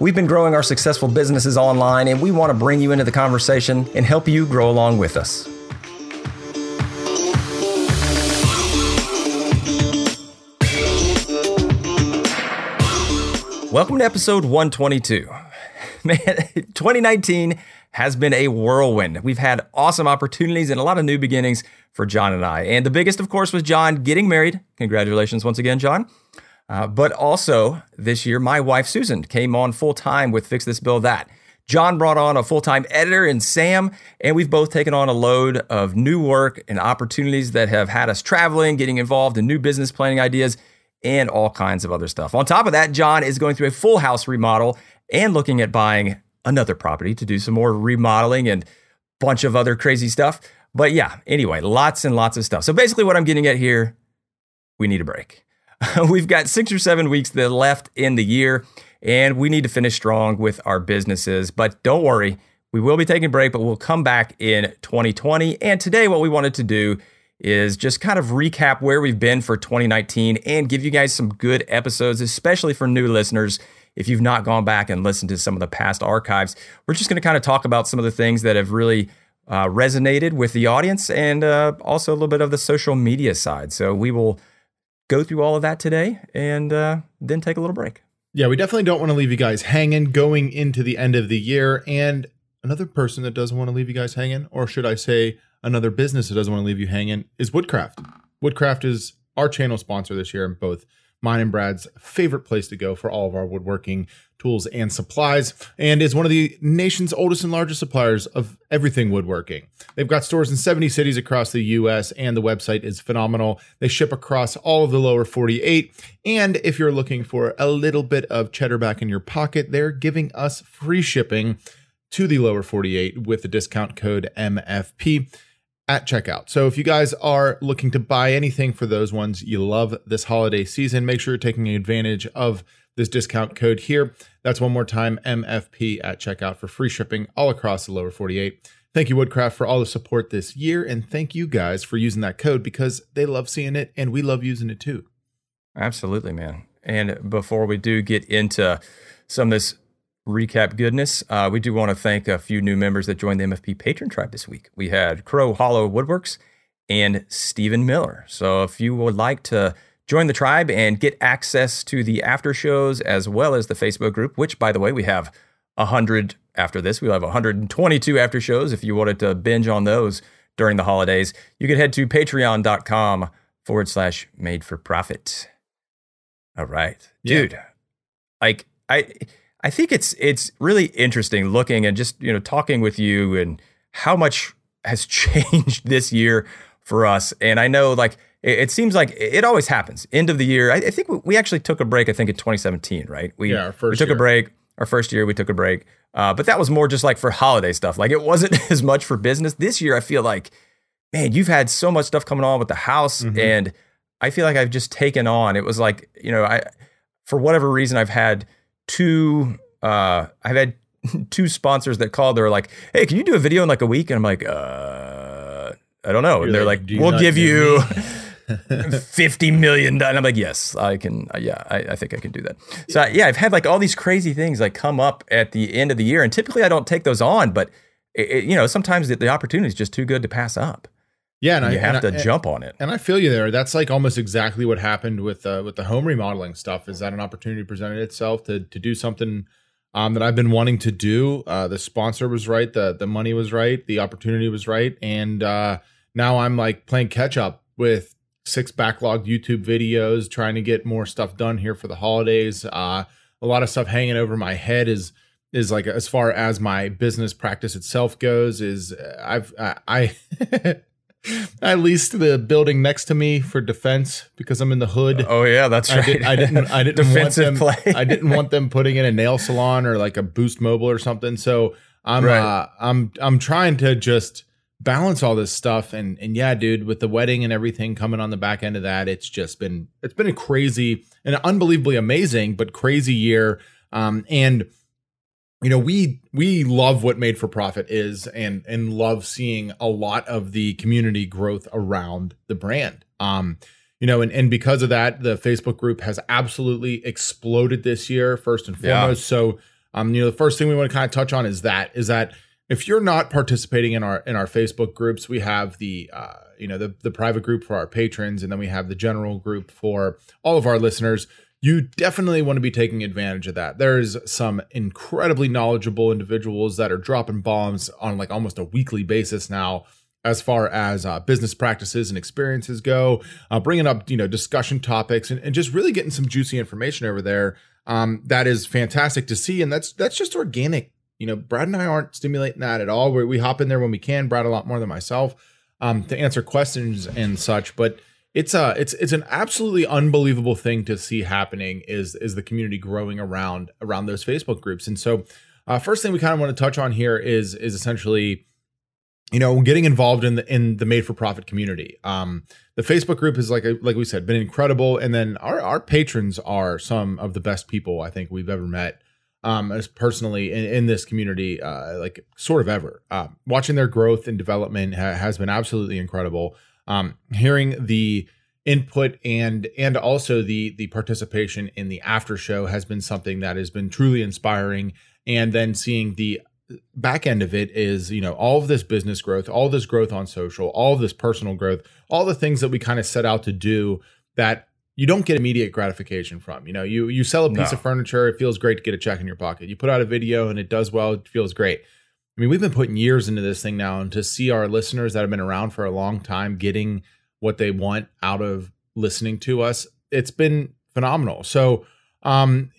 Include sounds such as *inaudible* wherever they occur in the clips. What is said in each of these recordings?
We've been growing our successful businesses online, and we want to bring you into the conversation and help you grow along with us. Welcome to episode 122. *laughs* Man, 2019 has been a whirlwind. We've had awesome opportunities and a lot of new beginnings for John and I. And the biggest, of course, was John getting married. Congratulations once again, John. Uh, but also this year, my wife Susan came on full time with Fix This Build That. John brought on a full time editor and Sam, and we've both taken on a load of new work and opportunities that have had us traveling, getting involved in new business planning ideas, and all kinds of other stuff. On top of that, John is going through a full house remodel and looking at buying another property to do some more remodeling and bunch of other crazy stuff. But yeah, anyway, lots and lots of stuff. So basically, what I'm getting at here, we need a break. *laughs* We've got six or seven weeks left in the year, and we need to finish strong with our businesses. But don't worry, we will be taking a break, but we'll come back in 2020. And today, what we wanted to do is just kind of recap where we've been for 2019 and give you guys some good episodes, especially for new listeners. If you've not gone back and listened to some of the past archives, we're just going to kind of talk about some of the things that have really uh, resonated with the audience and uh, also a little bit of the social media side. So we will go through all of that today and uh, then take a little break. Yeah, we definitely don't want to leave you guys hanging going into the end of the year. And another person that doesn't want to leave you guys hanging, or should I say, another business that doesn't want to leave you hanging, is Woodcraft. Woodcraft is our channel sponsor this year, and both mine and Brad's favorite place to go for all of our woodworking tools and supplies, and is one of the nation's oldest and largest suppliers of everything woodworking. They've got stores in 70 cities across the US, and the website is phenomenal. They ship across all of the lower 48. And if you're looking for a little bit of cheddar back in your pocket, they're giving us free shipping to the lower 48 with the discount code MFP at checkout. So if you guys are looking to buy anything for those ones you love this holiday season, make sure you're taking advantage of this discount code here. That's one more time MFP at checkout for free shipping all across the lower 48. Thank you, Woodcraft, for all the support this year. And thank you guys for using that code because they love seeing it and we love using it too. Absolutely, man. And before we do get into some of this recap goodness, uh, we do want to thank a few new members that joined the MFP Patron Tribe this week. We had Crow Hollow Woodworks and Stephen Miller. So if you would like to Join the tribe and get access to the after shows as well as the Facebook group, which, by the way, we have 100 after this. We'll have 122 after shows if you wanted to binge on those during the holidays. You can head to patreon.com forward slash made for profit. All right. Dude, yeah. like I I think it's it's really interesting looking and just, you know, talking with you and how much has *laughs* changed this year for us. And I know like it, it, seems like it always happens. End of the year. I, I, think we actually took a break. I think in 2017, right? We, yeah, we took year. a break. Our first year, we took a break. Uh, but that was more just like for holiday stuff. Like it wasn't *laughs* as much for business. This year, I feel like, man, you've had so much stuff coming on with the house, mm-hmm. and I feel like I've just taken on. It was like you know, I for whatever reason, I've had two. Uh, I've had *laughs* two sponsors that called. They were like, "Hey, can you do a video in like a week?" And I'm like, "Uh, I don't know." You're and they're like, like "We'll give you." *laughs* *laughs* 50 million and i'm like yes i can uh, yeah I, I, think i can do that so yeah i've had like all these crazy things like come up at the end of the year and typically i don't take those on but it, it, you know sometimes the, the, opportunity is just too good to pass up yeah and, and you I, have and to jump on it and i feel you there that's like almost exactly what happened with uh, with the home remodeling stuff is that an opportunity presented itself to to do something um, that I've been wanting to do. Uh, the sponsor was right, the the money was right, the opportunity was right, and uh, now I'm like playing catch up with six backlogged YouTube videos, trying to get more stuff done here for the holidays. Uh, a lot of stuff hanging over my head is is like as far as my business practice itself goes. Is uh, I've I. I *laughs* I leased the building next to me for defense because I'm in the hood. Oh yeah, that's right. I, did, I didn't. I didn't Defensive want them. play. I didn't want them putting in a nail salon or like a Boost Mobile or something. So I'm Right. uh, I'm I'm trying to just balance all this stuff and and yeah, dude, with the wedding and everything coming on the back end of that, it's just been it's been a crazy and unbelievably amazing but crazy year. Um and you know we we love what made for profit is and and love seeing a lot of the community growth around the brand. Um you know and, and because of that the facebook group has absolutely exploded this year first and Yeah. foremost. So um you know the first thing we want to kind of touch on is that is that if you're not participating in our in our facebook groups we have the uh you know the the private group for our patrons and then we have the general group for all of our listeners you definitely want to be taking advantage of that. There's some incredibly knowledgeable individuals that are dropping bombs on like almost a weekly basis now as far as uh, business practices and experiences go, uh, bringing up you know discussion topics and, and just really getting some juicy information over there. Um, that is fantastic to see, and that's that's just organic. You know, Brad and I aren't stimulating that at all. We, we hop in there when we can. Brad a lot more than myself um, to answer questions and such, but it's a it's it's an absolutely unbelievable thing to see happening is is the community growing around around those Facebook groups. And so uh, first thing we kind of want to touch on here is is essentially you know getting involved in the in the made for profit community. Um, the Facebook group is like like we said been incredible, and then our our patrons are some of the best people I think we've ever met. Um, as personally in, in this community, uh, like sort of ever, uh, watching their growth and development ha- has been absolutely incredible um, hearing the input and and also the the participation in the after show has been something that has been truly inspiring. And then seeing the back end of it is you know all of this business growth all this growth on social all of this personal growth all the things that we kind of set out to do that you don't get immediate gratification from. You know you you sell a piece No. of furniture it feels great to get a check in your pocket. You put out a video and it does well it feels great I mean, we've been putting years into this thing now, and to see our listeners that have been around for a long time getting what they want out of listening to us, it's been phenomenal. So, um,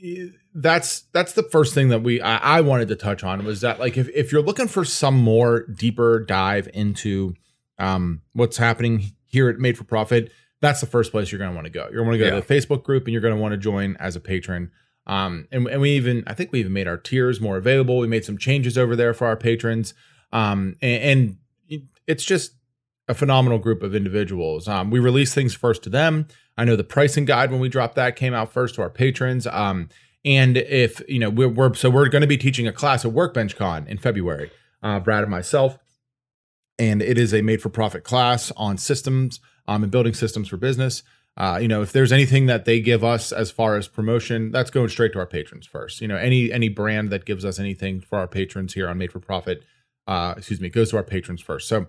that's that's the first thing that we I, I wanted to touch on was that like if if you're looking for some more deeper dive into um what's happening here at Made for Profit, that's the first place you're going to want to go. You're going to go Yeah. to the Facebook group, and you're going to want to join as a patron. Um, and, and we even, I think we even made our tiers more available. We made some changes over there for our patrons. Um, and, and it's just a phenomenal group of individuals. Um, we release things first to them. I know the pricing guide when we dropped that came out first to our patrons. Um, and if you know, we're, we're so we're going to be teaching a class at Workbench Con in February. Uh, Brad and myself, and it is a made for profit class on systems um, and building systems for business. Uh, you know, if there's anything that they give us as far as promotion, that's going straight to our patrons first. You know, any any brand that gives us anything for our patrons here on Made for Profit, uh, excuse me, goes to our patrons first. So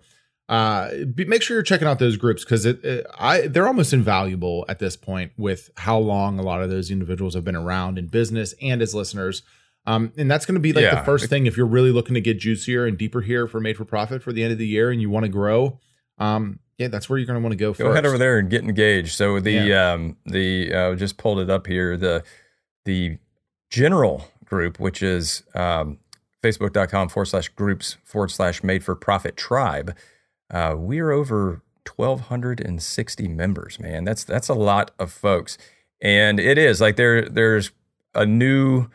uh, be, make sure you're checking out those groups because it, it, I they're almost invaluable at this point with how long a lot of those individuals have been around in business and as listeners. Um, and that's going to be like the first thing if you're really looking to get juicier and deeper here for Made for Profit for the end of the year and you want to grow. Um, yeah, that's where you're going to want to go. For. Go first. head over there and get engaged. So the Yeah. um the uh, just pulled it up here. The the general group, which is um, facebook.com forward slash groups forward slash made for profit tribe. Uh, we're over 1,260 members, man. That's that's a lot of folks, and it is like there there's a new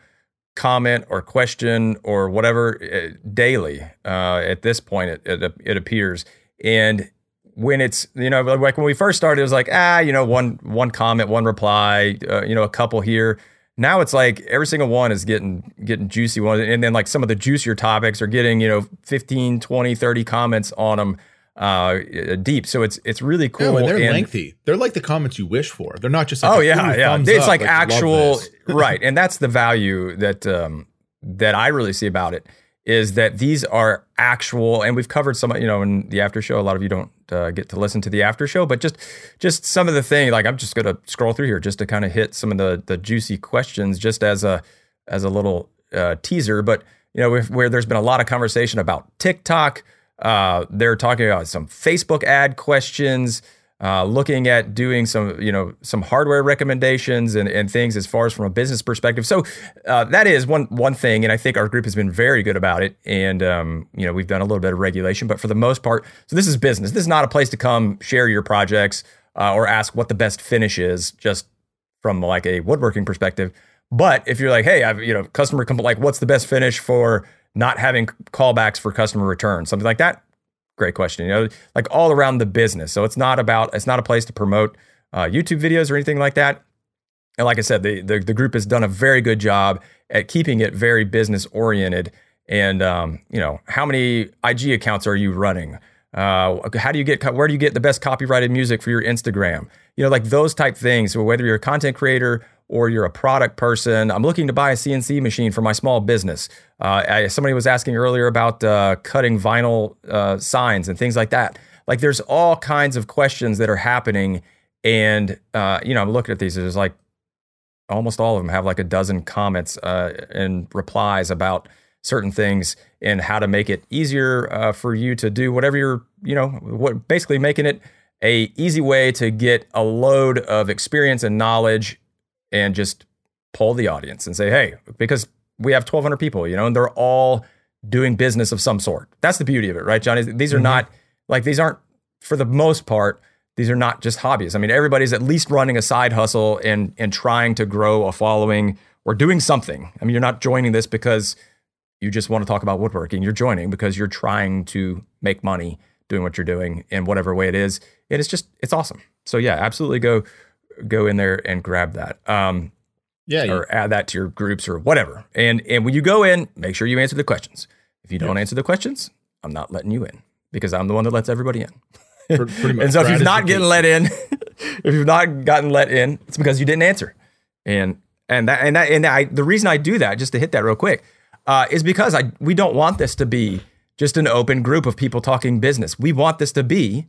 comment or question or whatever uh, daily uh, at this point. It, it it appears and when it's you know like when we first started it was like ah you know one one comment one reply uh, you know a couple here. Now it's like every single one is getting getting juicy one and then like some of the juicier topics are getting you know 15 20 30 comments on them uh deep. So it's it's really cool No, and they're and- lengthy. They're like the comments you wish for. They're not just like oh a, yeah yeah. it's up," like love actual *laughs* right. *laughs* And that's the value that um that i really see about it is that these are actual and we've covered some you know in the after show a lot of you don't uh, get to listen to the after show but just just some of the thing like i'm just going to scroll through here just to kind of hit some of the the juicy questions just as a as a little uh, teaser but you know where there's been a lot of conversation about tiktok uh, they're talking about some facebook ad questions uh, looking at doing some, you know, some hardware recommendations and, and things as far as from a business perspective. So uh, that is one one thing, and I think our group has been very good about it. And um, you know, we've done a little bit of regulation, but for the most part, so this is business. This is not a place to come share your projects uh, or ask what the best finish is, just from like a woodworking perspective. But if you're like, hey, I've you know, customer come like, what's the best finish for not having callbacks for customer return, something like that. Great question. You know, like all around the business. So it's not about it's not a place to promote uh, YouTube videos or anything like that. And like I said, the, the, the group has done a very good job at keeping it very business oriented. And um, you know, how many IG accounts are you running? Uh, how do you get where do you get the best copyrighted music for your Instagram? You know, like those type things. Whether you're a content creator or you're a product person, I'm looking to buy a CNC machine for my small business. Uh, I, somebody was asking earlier about uh, cutting vinyl uh, signs and things like that. Like there's all kinds of questions that are happening, and uh, you know, I'm looking at these. There's like almost all of them have like a dozen comments uh, and replies about certain things and how to make it easier uh, for you to do whatever you're, you know, what basically making it a easy way to get a load of experience and knowledge and just pull the audience and say, hey, because we have 1,200 people, you know, and they're all doing business of some sort. That's the beauty of it, right, Johnny? These are mm-hmm. not like these aren't for the most part these are not just hobbies. I mean, everybody's at least running a side hustle and and trying to grow a following or doing something. I mean, you're not joining this because you just want to talk about woodworking. You're joining because you're trying to make money doing what you're doing in whatever way it is. And it's just it's awesome. So yeah, absolutely go go in there and grab that. Um, yeah, or add that to your groups or whatever. And and when you go in, make sure you answer the questions. If you don't answer the questions, I'm not letting you in because I'm the one that lets everybody in. Pretty *laughs* much. and so if you've not getting let in, *laughs* if you've not gotten let in, it's because you didn't answer. And and that and that and I the reason I do that, just to hit that real quick, uh, is because I we don't want this to be just an open group of people talking business. We want this to be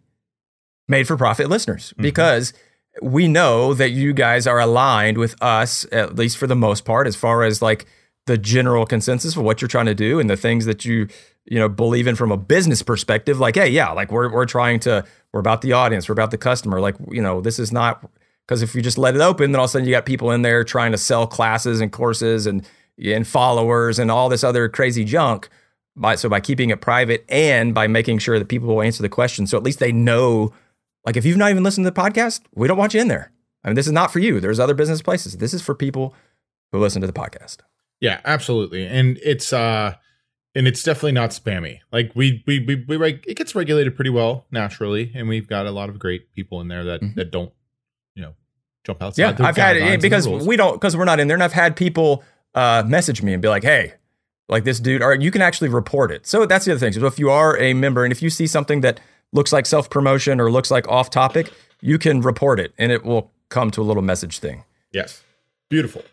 made for profit listeners mm-hmm. because we know that you guys are aligned with us, at least for the most part, as far as like the general consensus of what you're trying to do and the things that you you know believe in from a business perspective like hey yeah like we're we're trying to we're about the audience we're about the customer like you know this is not because if you just let it open then all of a sudden you got people in there trying to sell classes and courses and and followers and all this other crazy junk by so by keeping it private and by making sure that people will answer the question, so at least they know like if you've not even listened to the podcast we don't want you in there i mean this is not for you there's other business places this is for people who listen to the podcast yeah absolutely and it's uh and it's definitely not spammy. Like we we we, we reg- it gets regulated pretty well naturally, and we've got a lot of great people in there that mm-hmm. that don't, you know, jump outside. Yeah, I've had it because we don't because we're not in there, and I've had people uh, message me and be like, "Hey, like this dude," or you can actually report it. So that's the other thing. So if you are a member and if you see something that looks like self promotion or looks like off topic, you can report it, and it will come to a little message thing. Yes, beautiful.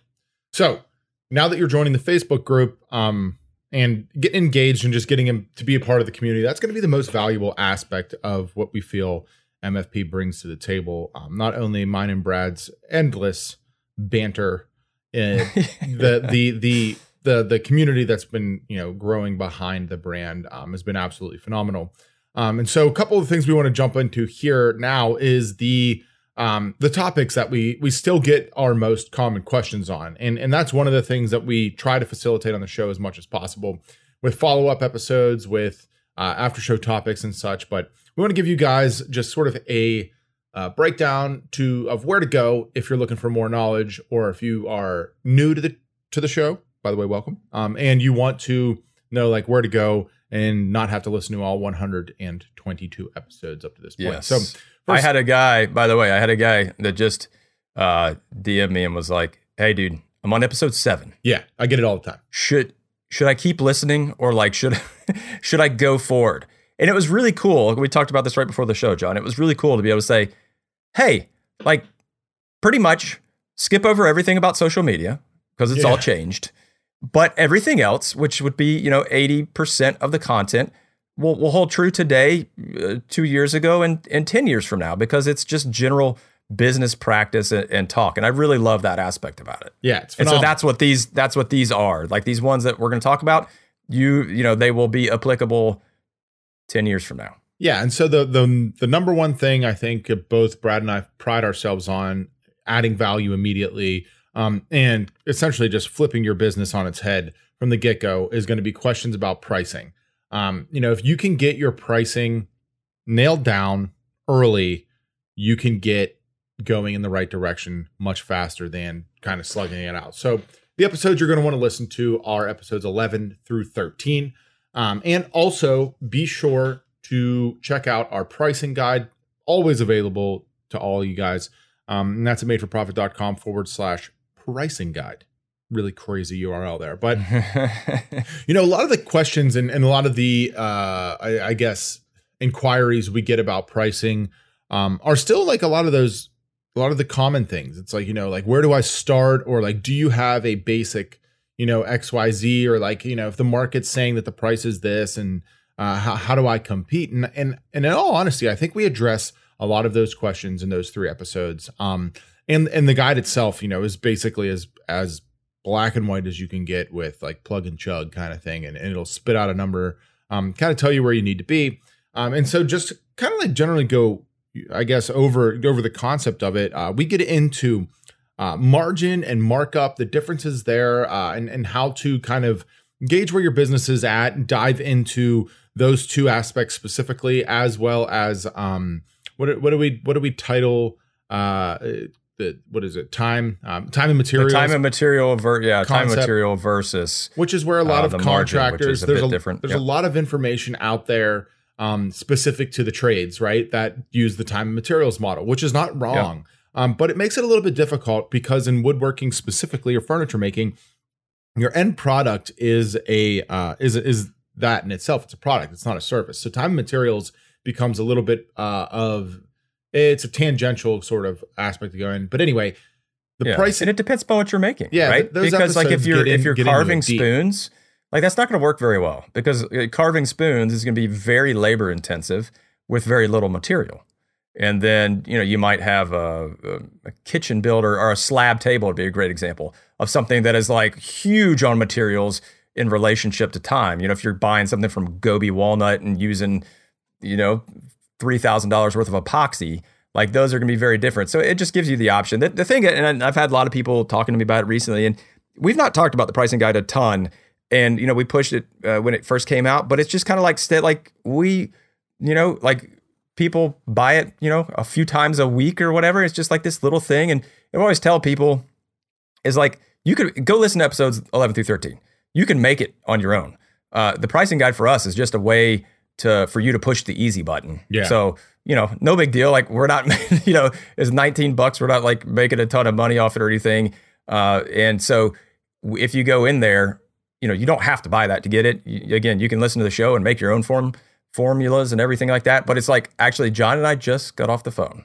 So now that you're joining the Facebook group, um, and get engaged and just getting him to be a part of the community. That's going to be the most valuable aspect of what we feel MFP brings to the table. Um, not only mine and Brad's endless banter, uh, the the the the the community that's been you know growing behind the brand um, has been absolutely phenomenal. Um, and so, a couple of things we want to jump into here now is the um, the topics that we we still get our most common questions on, and and that's one of the things that we try to facilitate on the show as much as possible with follow up episodes, with uh, after show topics and such. But we want to give you guys just sort of a uh, breakdown to of where to go if you're looking for more knowledge, or if you are new to the to the show. By the way, welcome. Um, and you want to know like where to go and not have to listen to all 122 episodes up to this point. Yes. So First, I had a guy, by the way, I had a guy that just uh, DM'd me and was like, "Hey, dude, I'm on episode seven. Yeah, I get it all the time. Should should I keep listening or like should *laughs* should I go forward?" And it was really cool. We talked about this right before the show, John. It was really cool to be able to say, "Hey, like, pretty much skip over everything about social media because it's yeah. all changed." But everything else, which would be, you know, 80% of the content, will, will hold true today, uh, two years ago, and, and 10 years from now, because it's just general business practice and, and, talk. And I really love that aspect about it. Yeah. and so that's what these, that's what these are. Like these ones that we're going to talk about, you, you know, they will be applicable 10 years from now. Yeah. And so the, the, the number one thing I think both Brad and I pride ourselves on adding value immediately um, and essentially just flipping your business on its head from the get go is going to be questions about pricing. Um, you know, if you can get your pricing nailed down early, you can get going in the right direction much faster than kind of slugging it out. So the episodes you're going to want to listen to are episodes 11 through 13. Um, and also be sure to check out our pricing guide, always available to all you guys. Um, and that's at madeforprofit.com forward slash pricing guide. Really crazy URL there. But, *laughs* you know, a lot of the questions and, and a lot of the, uh, I, I guess, inquiries we get about pricing um, are still like a lot of those, a lot of the common things. It's like, you know, like where do I start? Or like, do you have a basic, you know, XYZ? Or like, you know, if the market's saying that the price is this and uh, how, how do I compete? And, and, and in all honesty, I think we address a lot of those questions in those three episodes. Um, and, and the guide itself, you know, is basically as, as black and white as you can get with like plug and chug kind of thing. And, and it'll spit out a number, um, kind of tell you where you need to be. Um, and so just kind of like generally go, I guess, over over the concept of it. Uh, we get into uh, margin and markup, the differences there, uh, and and how to kind of gauge where your business is at. Dive into those two aspects specifically, as well as um, what what do we what do we title uh the what is it time um, time and material time and material ver- yeah concept, time and material versus which is where a lot uh, of contractors margin, there's a different there's yep. a lot of information out there um, specific to the trades, right? That use the time and materials model, which is not wrong. Um, but it makes it a little bit difficult because in woodworking specifically or furniture making, your end product is a uh, is is that in itself. It's a product. It's not a service. So time and materials becomes a little bit uh, of it's a tangential sort of aspect to go in. But anyway, the yeah. price and it depends upon what you're making. Yeah, right. Because like if you're in, if you're carving spoons. Like that's not going to work very well because uh, carving spoons is going to be very labor intensive with very little material. And then you know you might have a, a, kitchen builder or a slab table would be a great example of something that is like huge on materials in relationship to time. You know, if you're buying something from Goby Walnut and using, you know, three thousand dollars worth of epoxy, like those are going to be very different. So it just gives you the option. The, the thing, and I've had a lot of people talking to me about it recently, and we've not talked about the pricing guide a ton and you know we pushed it uh, when it first came out but it's just kind of like like we you know like people buy it you know a few times a week or whatever it's just like this little thing and i always tell people is like you could go listen to episodes 11 through 13 you can make it on your own uh, the pricing guide for us is just a way to for you to push the easy button yeah so you know no big deal like we're not *laughs* you know it's 19 bucks we're not like making a ton of money off it or anything uh, and so if you go in there you know, you don't have to buy that to get it. You, again, you can listen to the show and make your own form formulas and everything like that. But it's like actually, John and I just got off the phone.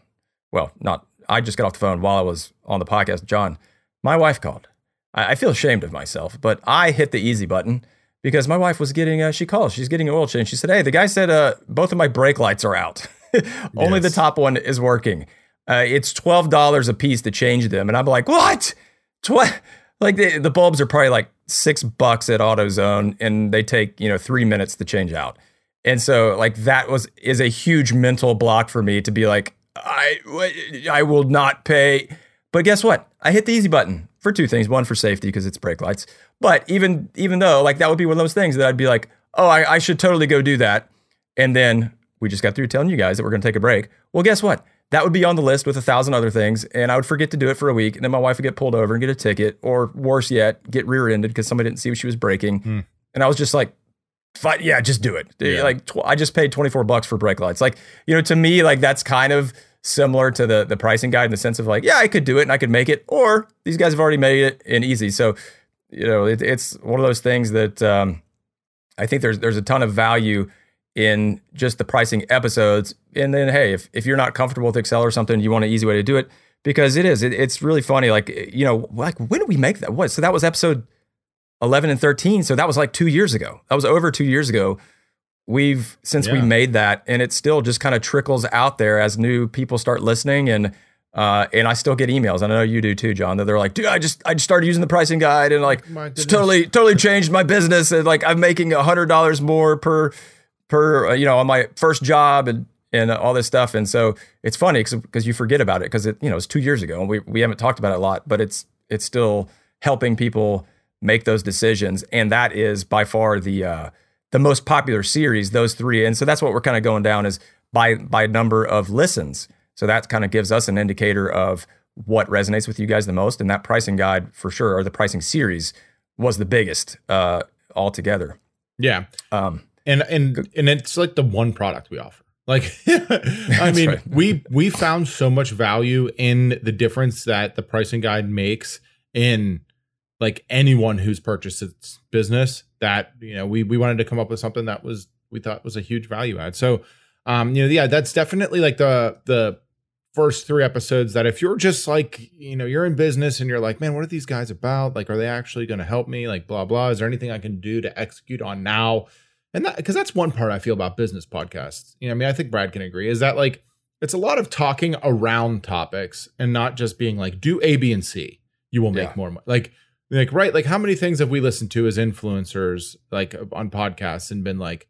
Well, not I just got off the phone while I was on the podcast. John, my wife called. I, I feel ashamed of myself, but I hit the easy button because my wife was getting. Uh, she called. She's getting an oil change. She said, "Hey, the guy said uh, both of my brake lights are out. *laughs* Only yes. the top one is working. Uh, it's twelve dollars a piece to change them." And I'm like, "What? Tw- like the, the bulbs are probably like six bucks at AutoZone and they take, you know, three minutes to change out. And so like that was is a huge mental block for me to be like, I I will not pay. But guess what? I hit the easy button for two things. One for safety because it's brake lights. But even even though like that would be one of those things that I'd be like, oh, I, I should totally go do that. And then we just got through telling you guys that we're gonna take a break. Well, guess what? that would be on the list with a thousand other things, and I would forget to do it for a week, and then my wife would get pulled over and get a ticket, or worse yet, get rear-ended because somebody didn't see what she was breaking. Mm. And I was just like, "Fight, yeah, just do it." Yeah. Like tw- I just paid twenty four bucks for brake lights. Like you know, to me, like that's kind of similar to the the pricing guide in the sense of like, yeah, I could do it and I could make it, or these guys have already made it and easy. So you know, it, it's one of those things that um, I think there's there's a ton of value in just the pricing episodes. And then, hey, if, if you're not comfortable with Excel or something, you want an easy way to do it because it is. It, it's really funny. Like, you know, like when did we make that? What? So that was episode 11 and 13. So that was like two years ago. That was over two years ago. We've since yeah. we made that, and it still just kind of trickles out there as new people start listening. And uh, and I still get emails. And I know you do too, John. That they're like, dude, I just I just started using the pricing guide, and like totally totally changed my business. And like I'm making a hundred dollars more per per uh, you know on my first job and and all this stuff. And so it's funny because you forget about it because it you know it's two years ago and we we haven't talked about it a lot, but it's it's still helping people make those decisions, and that is by far the uh, the most popular series. Those three, and so that's what we're kind of going down is by by number of listens. So that kind of gives us an indicator of what resonates with you guys the most. And that pricing guide for sure, or the pricing series, was the biggest uh, altogether. Yeah. Um, and and and it's like the one product we offer. Like, *laughs* I mean, right. we we found so much value in the difference that the pricing guide makes in like anyone who's purchased its business that you know we we wanted to come up with something that was we thought was a huge value add. So, um, you know, yeah, that's definitely like the the first three episodes that if you're just like you know you're in business and you're like man what are these guys about like are they actually going to help me like blah blah is there anything i can do to execute on now and that because that's one part I feel about business podcasts. You know, I mean, I think Brad can agree is that like it's a lot of talking around topics and not just being like do A, B, and C. You will make Yeah. more money. Like, like right, like how many things have we listened to as influencers like on podcasts and been like,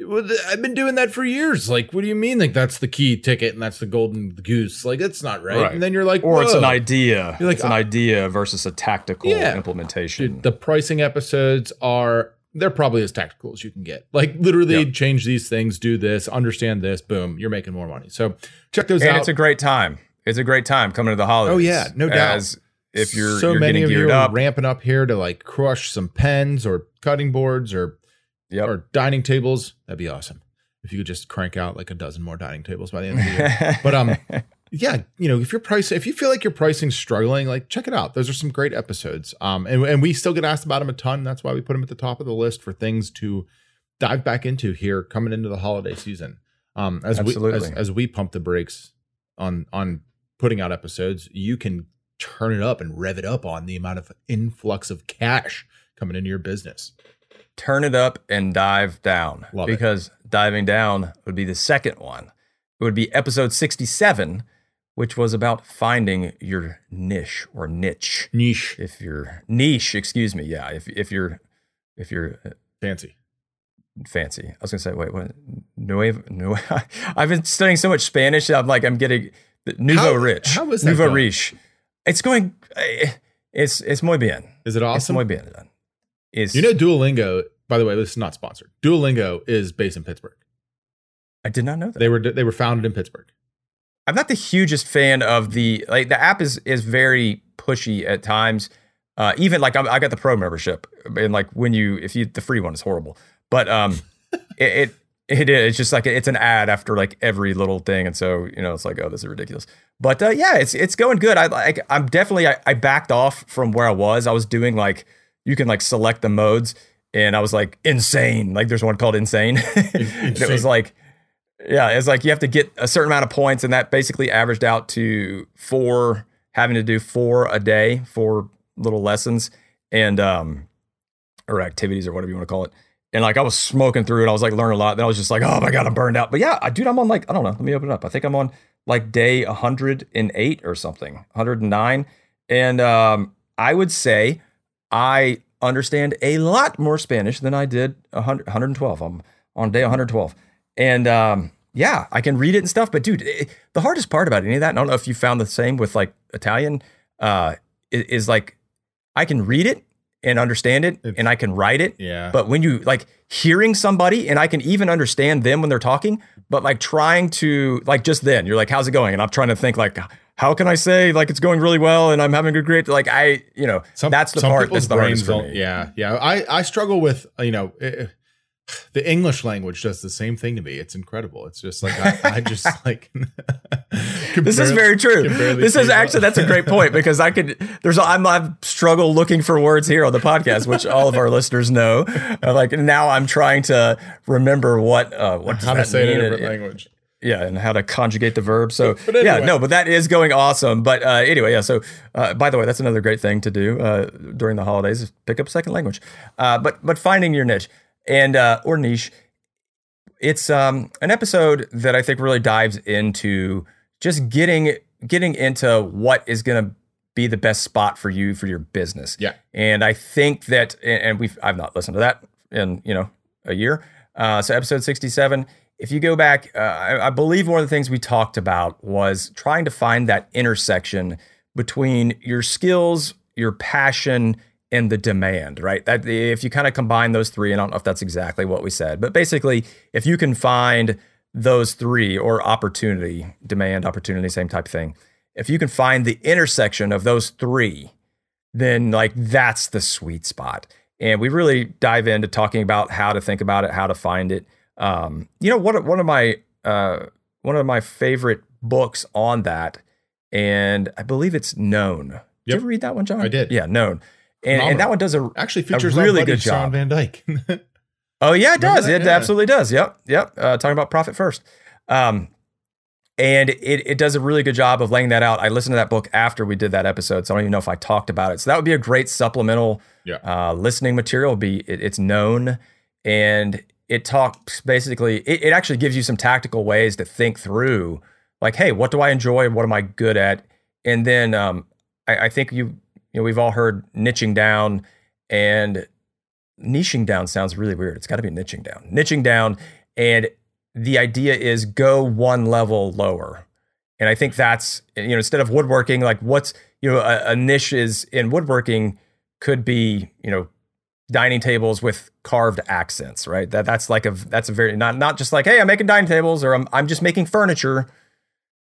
well, I've been doing that for years. Like, what do you mean? Like that's the key ticket and that's the golden goose. Like that's not right. Right. And then you're like, or it's an idea. You're like, it's an uh, idea versus a tactical Yeah. implementation. Dude, the pricing episodes are they're probably as tactical as you can get. Like literally Yep. change these things, do this, understand this, boom, you're making more money. So check those and out. it's a great time. It's a great time coming to the holidays. Oh, yeah, no doubt. As if you're so you're many getting of you geared are up. ramping up here to like crush some pens or cutting boards or Yep. or dining tables, that'd be awesome. If you could just crank out like a dozen more dining tables by the end of the year. *laughs* but um yeah, you know, if your price, if you feel like your pricing's struggling, like check it out. Those are some great episodes. Um, and, and we still get asked about them a ton. That's why we put them at the top of the list for things to dive back into here coming into the holiday season. Um, as we as, as we pump the brakes on on putting out episodes, you can turn it up and rev it up on the amount of influx of cash coming into your business. turn it up and dive down Love it. because diving down would be the second one. It would be episode 67, which was about finding your niche or niche. Niche, If you're niche, excuse me, yeah. If if you're if you're uh, fancy. fancy, I was gonna say, wait, what? Nuevo, nu- *laughs* I've been studying so much Spanish. I'm like, I'm getting nouveau How- rich, how is that nouveau going? riche. It's going. eh, It's it's muy bien. Is it It's awesome? muy bien. It's You know, Duolingo. By the way, this is not sponsored. Duolingo is based in Pittsburgh. I did not know that. They were they were founded in Pittsburgh. I'm not the hugest fan of the like the app is is very pushy at times. Uh, even like I'm, I got the pro membership, and like when you if you the free one is horrible, but um, *laughs* it, it it is it's just like it's an ad after like every little thing, and so you know it's like oh this is ridiculous. But uh, yeah, it's it's going good. I like I'm definitely I, I backed off from where I was. I was doing like you can like select the modes, and I was like insane. Like there's one called insane. *laughs* It was like yeah, it's like you have to get a certain amount of points, and that basically averaged out to four, having to do four a day, four little lessons, and um, or activities or whatever you want to call it. And like I was smoking through it, I was like learning a lot. Then I was just like, oh my god, I'm burned out. But yeah, I- dude, I'm on like I don't know. Let me open it up. I think I'm on like day 108 or something, 109, and um, I would say I understand a lot more Spanish than I did 100, 112. I'm on day 112. And um, yeah, I can read it and stuff. But dude, it, the hardest part about any of that, I don't know if you found the same with like Italian, uh, is, is like I can read it and understand it It's- and I can write it. Yeah. But when you like hearing somebody and I can even understand them when they're talking, but like trying to like just then you're like, how's it going? And I'm trying to think like, how can I say like it's going really well and I'm having a great like I you know Some- that's the part that's the hardest for me. Yeah, yeah. I I struggle with you know. eh, the English language does the same thing to me. It's incredible. It's just like I, I just *laughs* like. *laughs* This is very true. This is actually that's a great point because I could. There's I'm I've struggled looking for words here on the podcast, which all of our listeners know. Uh, like now, I'm trying to remember what uh, what how to say it in a different language. yeah, and how to conjugate the verb. So But yeah, no, but that is going awesome. But uh, anyway, yeah. So uh, by the way, that's another great thing to do uh, during the holidays: is pick up a second language. Uh, but but finding your niche and uh, or niche, it's um, an episode that I think really dives into just getting getting into what is going to be the best spot for you for your business. Yeah. And I think that, and we've, I've not listened to that in, you know, a year. Uh, so episode 67, if you go back, uh, I, I believe one of the things we talked about was trying to find that intersection between your skills, your passion, and the demand, right? That if you kind of combine those three, and I don't know if that's exactly what we said, but basically, if you can find those three or opportunity, demand, opportunity, same type of thing, if you can find the intersection of those three, then like that's the sweet spot. And we really dive into talking about how to think about it, how to find it. Um, you know, one one of my uh, one of my favorite books on that, and I believe it's Known. Did you ever read that one, John? I did. Yeah, Known. And, and that one does a Actually features really good job. Sean Van Dyke. *laughs* Oh yeah, it does. that? It Yeah. absolutely does. Yep, yep. Uh, talking about profit first, um, and it it does a really good job of laying that out. I listened to that book after we did that episode, so I don't even know if I talked about it. So that would be a great supplemental Yeah. uh, listening material. Be it, it's known and it talks basically. It, it actually gives you some tactical ways to think through, like, hey, what do I enjoy? What am I good at? And then um, I, I think you you know we've all heard niching down and niching down sounds really weird. It's got to be niching down. Niching down. And the idea is go one level lower. And I think that's, you know, instead of woodworking, like what's, you know, a, a niche is in woodworking could be, you know, dining tables with carved accents, right? That that's like a that's a very not not just like, hey, I'm making dining tables or I'm I'm just making furniture.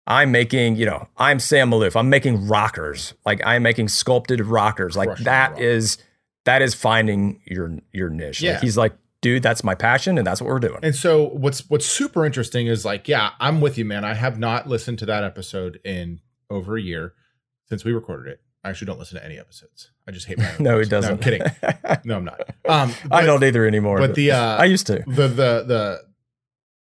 I'm making, you know, I'm Sam Maloof. I'm making rockers. Like I'm making sculpted rockers. Like Crushing that rock. is that is finding your your niche. Yeah. Like he's like, dude, that's my passion and that's what we're doing. And so what's what's super interesting is like, yeah, I'm with you, man. I have not listened to that episode in over a year since we recorded it. I actually don't listen to any episodes. I just hate my *laughs* own no, he doesn't. I'm kidding. *laughs* No, I'm not. Um, I don't either anymore. but the, uh, I used to. the the the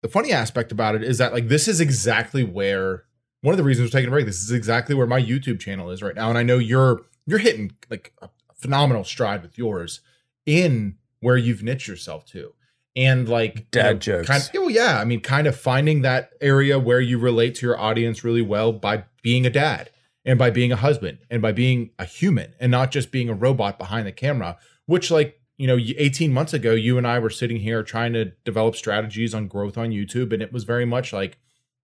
the funny aspect about it is that like this is exactly where one of the reasons we're taking a break. This is exactly where my YouTube channel is right now, and I know you're you're hitting like a phenomenal stride with yours in where you've niche yourself to, and like Dad jokes. Kind of, well, yeah, I mean, kind of finding that area where you relate to your audience really well by being a dad and by being a husband and by being a human and not just being a robot behind the camera, which like you know, 18 months ago, you and I were sitting here trying to develop strategies on growth on YouTube, and it was very much like,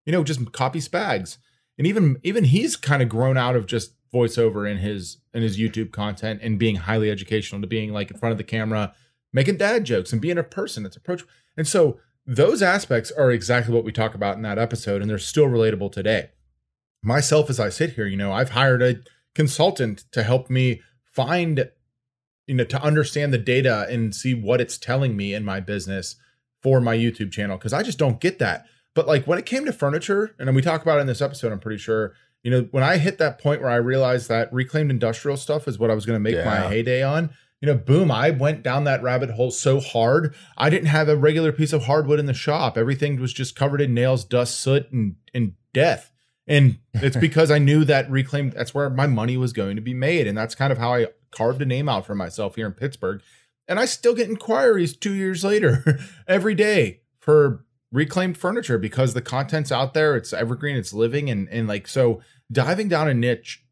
you know, just copy Spags. And even even he's kind of grown out of just voiceover in his in his YouTube content and being highly educational to being like in front of the camera, making dad jokes and being a person that's approachable. And so those aspects are exactly what we talk about in that episode, and they're still relatable today. Myself, as I sit here, you know, I've hired a consultant to help me find you know to understand the data and see what it's telling me in my business for my YouTube channel because I just don't get that. But like when it came to furniture, and we talk about it in this episode, I'm pretty sure, you know, when I hit that point where I realized that reclaimed industrial stuff is what I was going to make my heyday on, you know, boom, I went down that rabbit hole so hard. I didn't have a regular piece of hardwood in the shop. Everything was just covered in nails, dust, soot, and and death. And it's *laughs* because I knew that reclaimed that's where my money was going to be made. And that's kind of how I carved a name out for myself here in Pittsburgh. And I still get inquiries two years later *laughs* every day for reclaimed furniture because the content's out there, it's evergreen, it's living, and and like so diving down a niche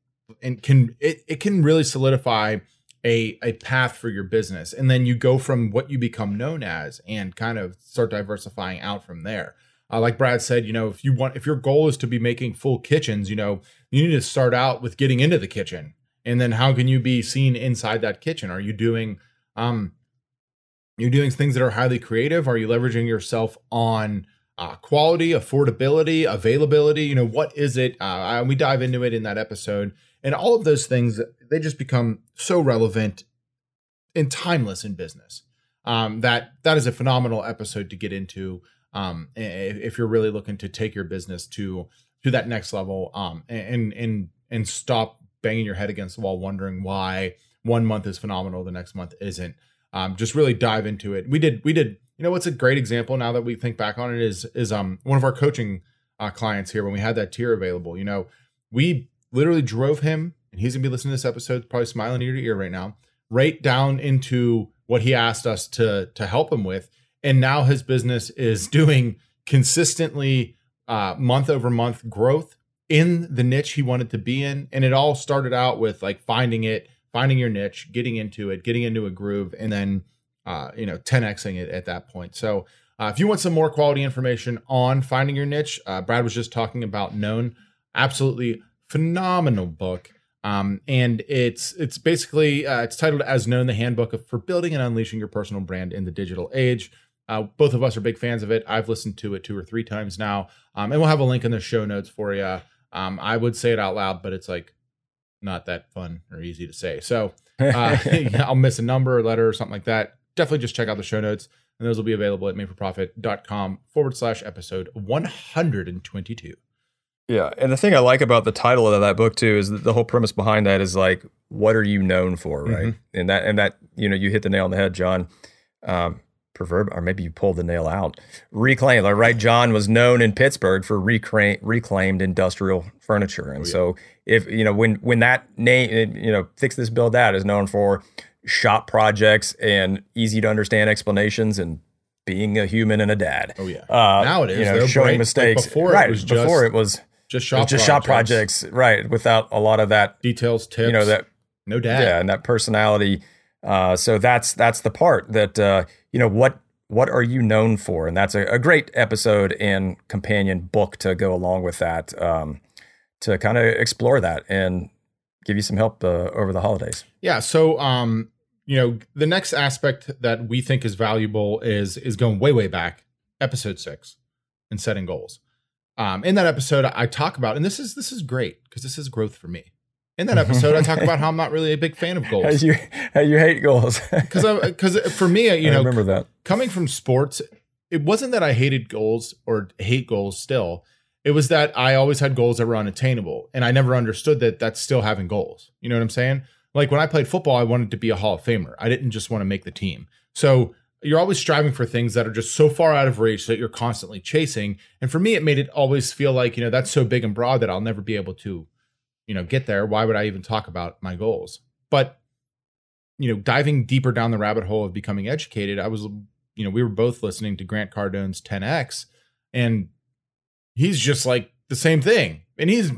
and can it, it can really solidify a a path for your business. And then you go from what you become known as and kind of start diversifying out from there. Uh, like Brad said, you know, if you want, if your goal is to be making full kitchens, you know, you need to start out with getting into the kitchen, and then how can you be seen inside that kitchen? Are you doing, um, you're doing things that are highly creative? Are you leveraging yourself on uh, quality, affordability, availability? You know, what is it? Uh, we dive into it in that episode, and all of those things they just become so relevant and timeless in business. Um, that that is a phenomenal episode to get into um, if you're really looking to take your business to to that next level um, and and and stop banging your head against the wall wondering why one month is phenomenal the next month isn't um, just really dive into it. We did we did you know what's a great example now that we think back on it is is um one of our coaching uh, clients here when we had that tier available you know we literally drove him and he's gonna be listening to this episode probably smiling ear to ear right now right down into what he asked us to to help him with. And now his business is *laughs* doing consistently uh, month over month growth in the niche he wanted to be in. And it all started out with like finding it finding your niche getting into it getting into a groove and then uh, you know 10xing it at that point. So uh, if you want some more quality information on finding your niche uh, brad was just talking about known. Absolutely phenomenal book. Um, and it's it's basically uh, it's titled as known the handbook of, for building and unleashing your personal brand in the digital age. Uh, both of us are big fans of it. I've listened to it two or three times now. Um, and we'll have a link in the show notes for you Um, I would say it out loud, but it's like not that fun or easy to say. So uh, *laughs* I'll miss a number, or letter, or something like that. Definitely just check out the show notes, and those will be available at madeforprofit.com forward slash episode 122. Yeah, and the thing I like about the title of that book too is that the whole premise behind that is like, what are you known for, right? Mm-hmm. And that and that you know you hit the nail on the head, John. Um, proverb, or maybe you pulled the nail out. Reclaimed, like, right? John was known in Pittsburgh for recra- reclaimed industrial furniture, and Oh, yeah. so if you know when when that name, you know, fix this, build that is known for shop projects and easy to understand explanations and being a human and a dad. Oh, yeah. Uh, Now it is. you know, showing bright, mistakes. before it was before just it was Just shop was just shop projects, right? Without a lot of that, details, tips. you know, that no dad. yeah, and that personality. Uh, so that's that's the part that uh, you know what what are you known for, and that's a, a great episode and companion book to go along with that um, to kind of explore that and give you some help uh, over the holidays. Yeah. So, um, you know, the next aspect that we think is valuable is is going way way back, episode six, and setting goals. Um, in that episode, I talk about, and this is this is great because this is growth for me. In that episode, I talk about how I'm not really a big fan of How goals you how you hate goals? *laughs* because because for me, you I know, remember that. coming from sports, it wasn't that I hated goals or hate goals still. It was that I always had goals that were unattainable. And I never understood that that's still having goals. You know what I'm saying? Like when I played football, I wanted to be a Hall of Famer. I didn't just want to make the team. So you're always striving for things that are just so far out of reach that you're constantly chasing. And for me, it made it always feel like, you know, that's so big and broad that I'll never be able to, you know, get there. Why would I even talk about my goals? But, you know, diving deeper down the rabbit hole of becoming educated, I was you know, we were both listening to Grant Cardone's 10X, and he's just like the same thing. And he's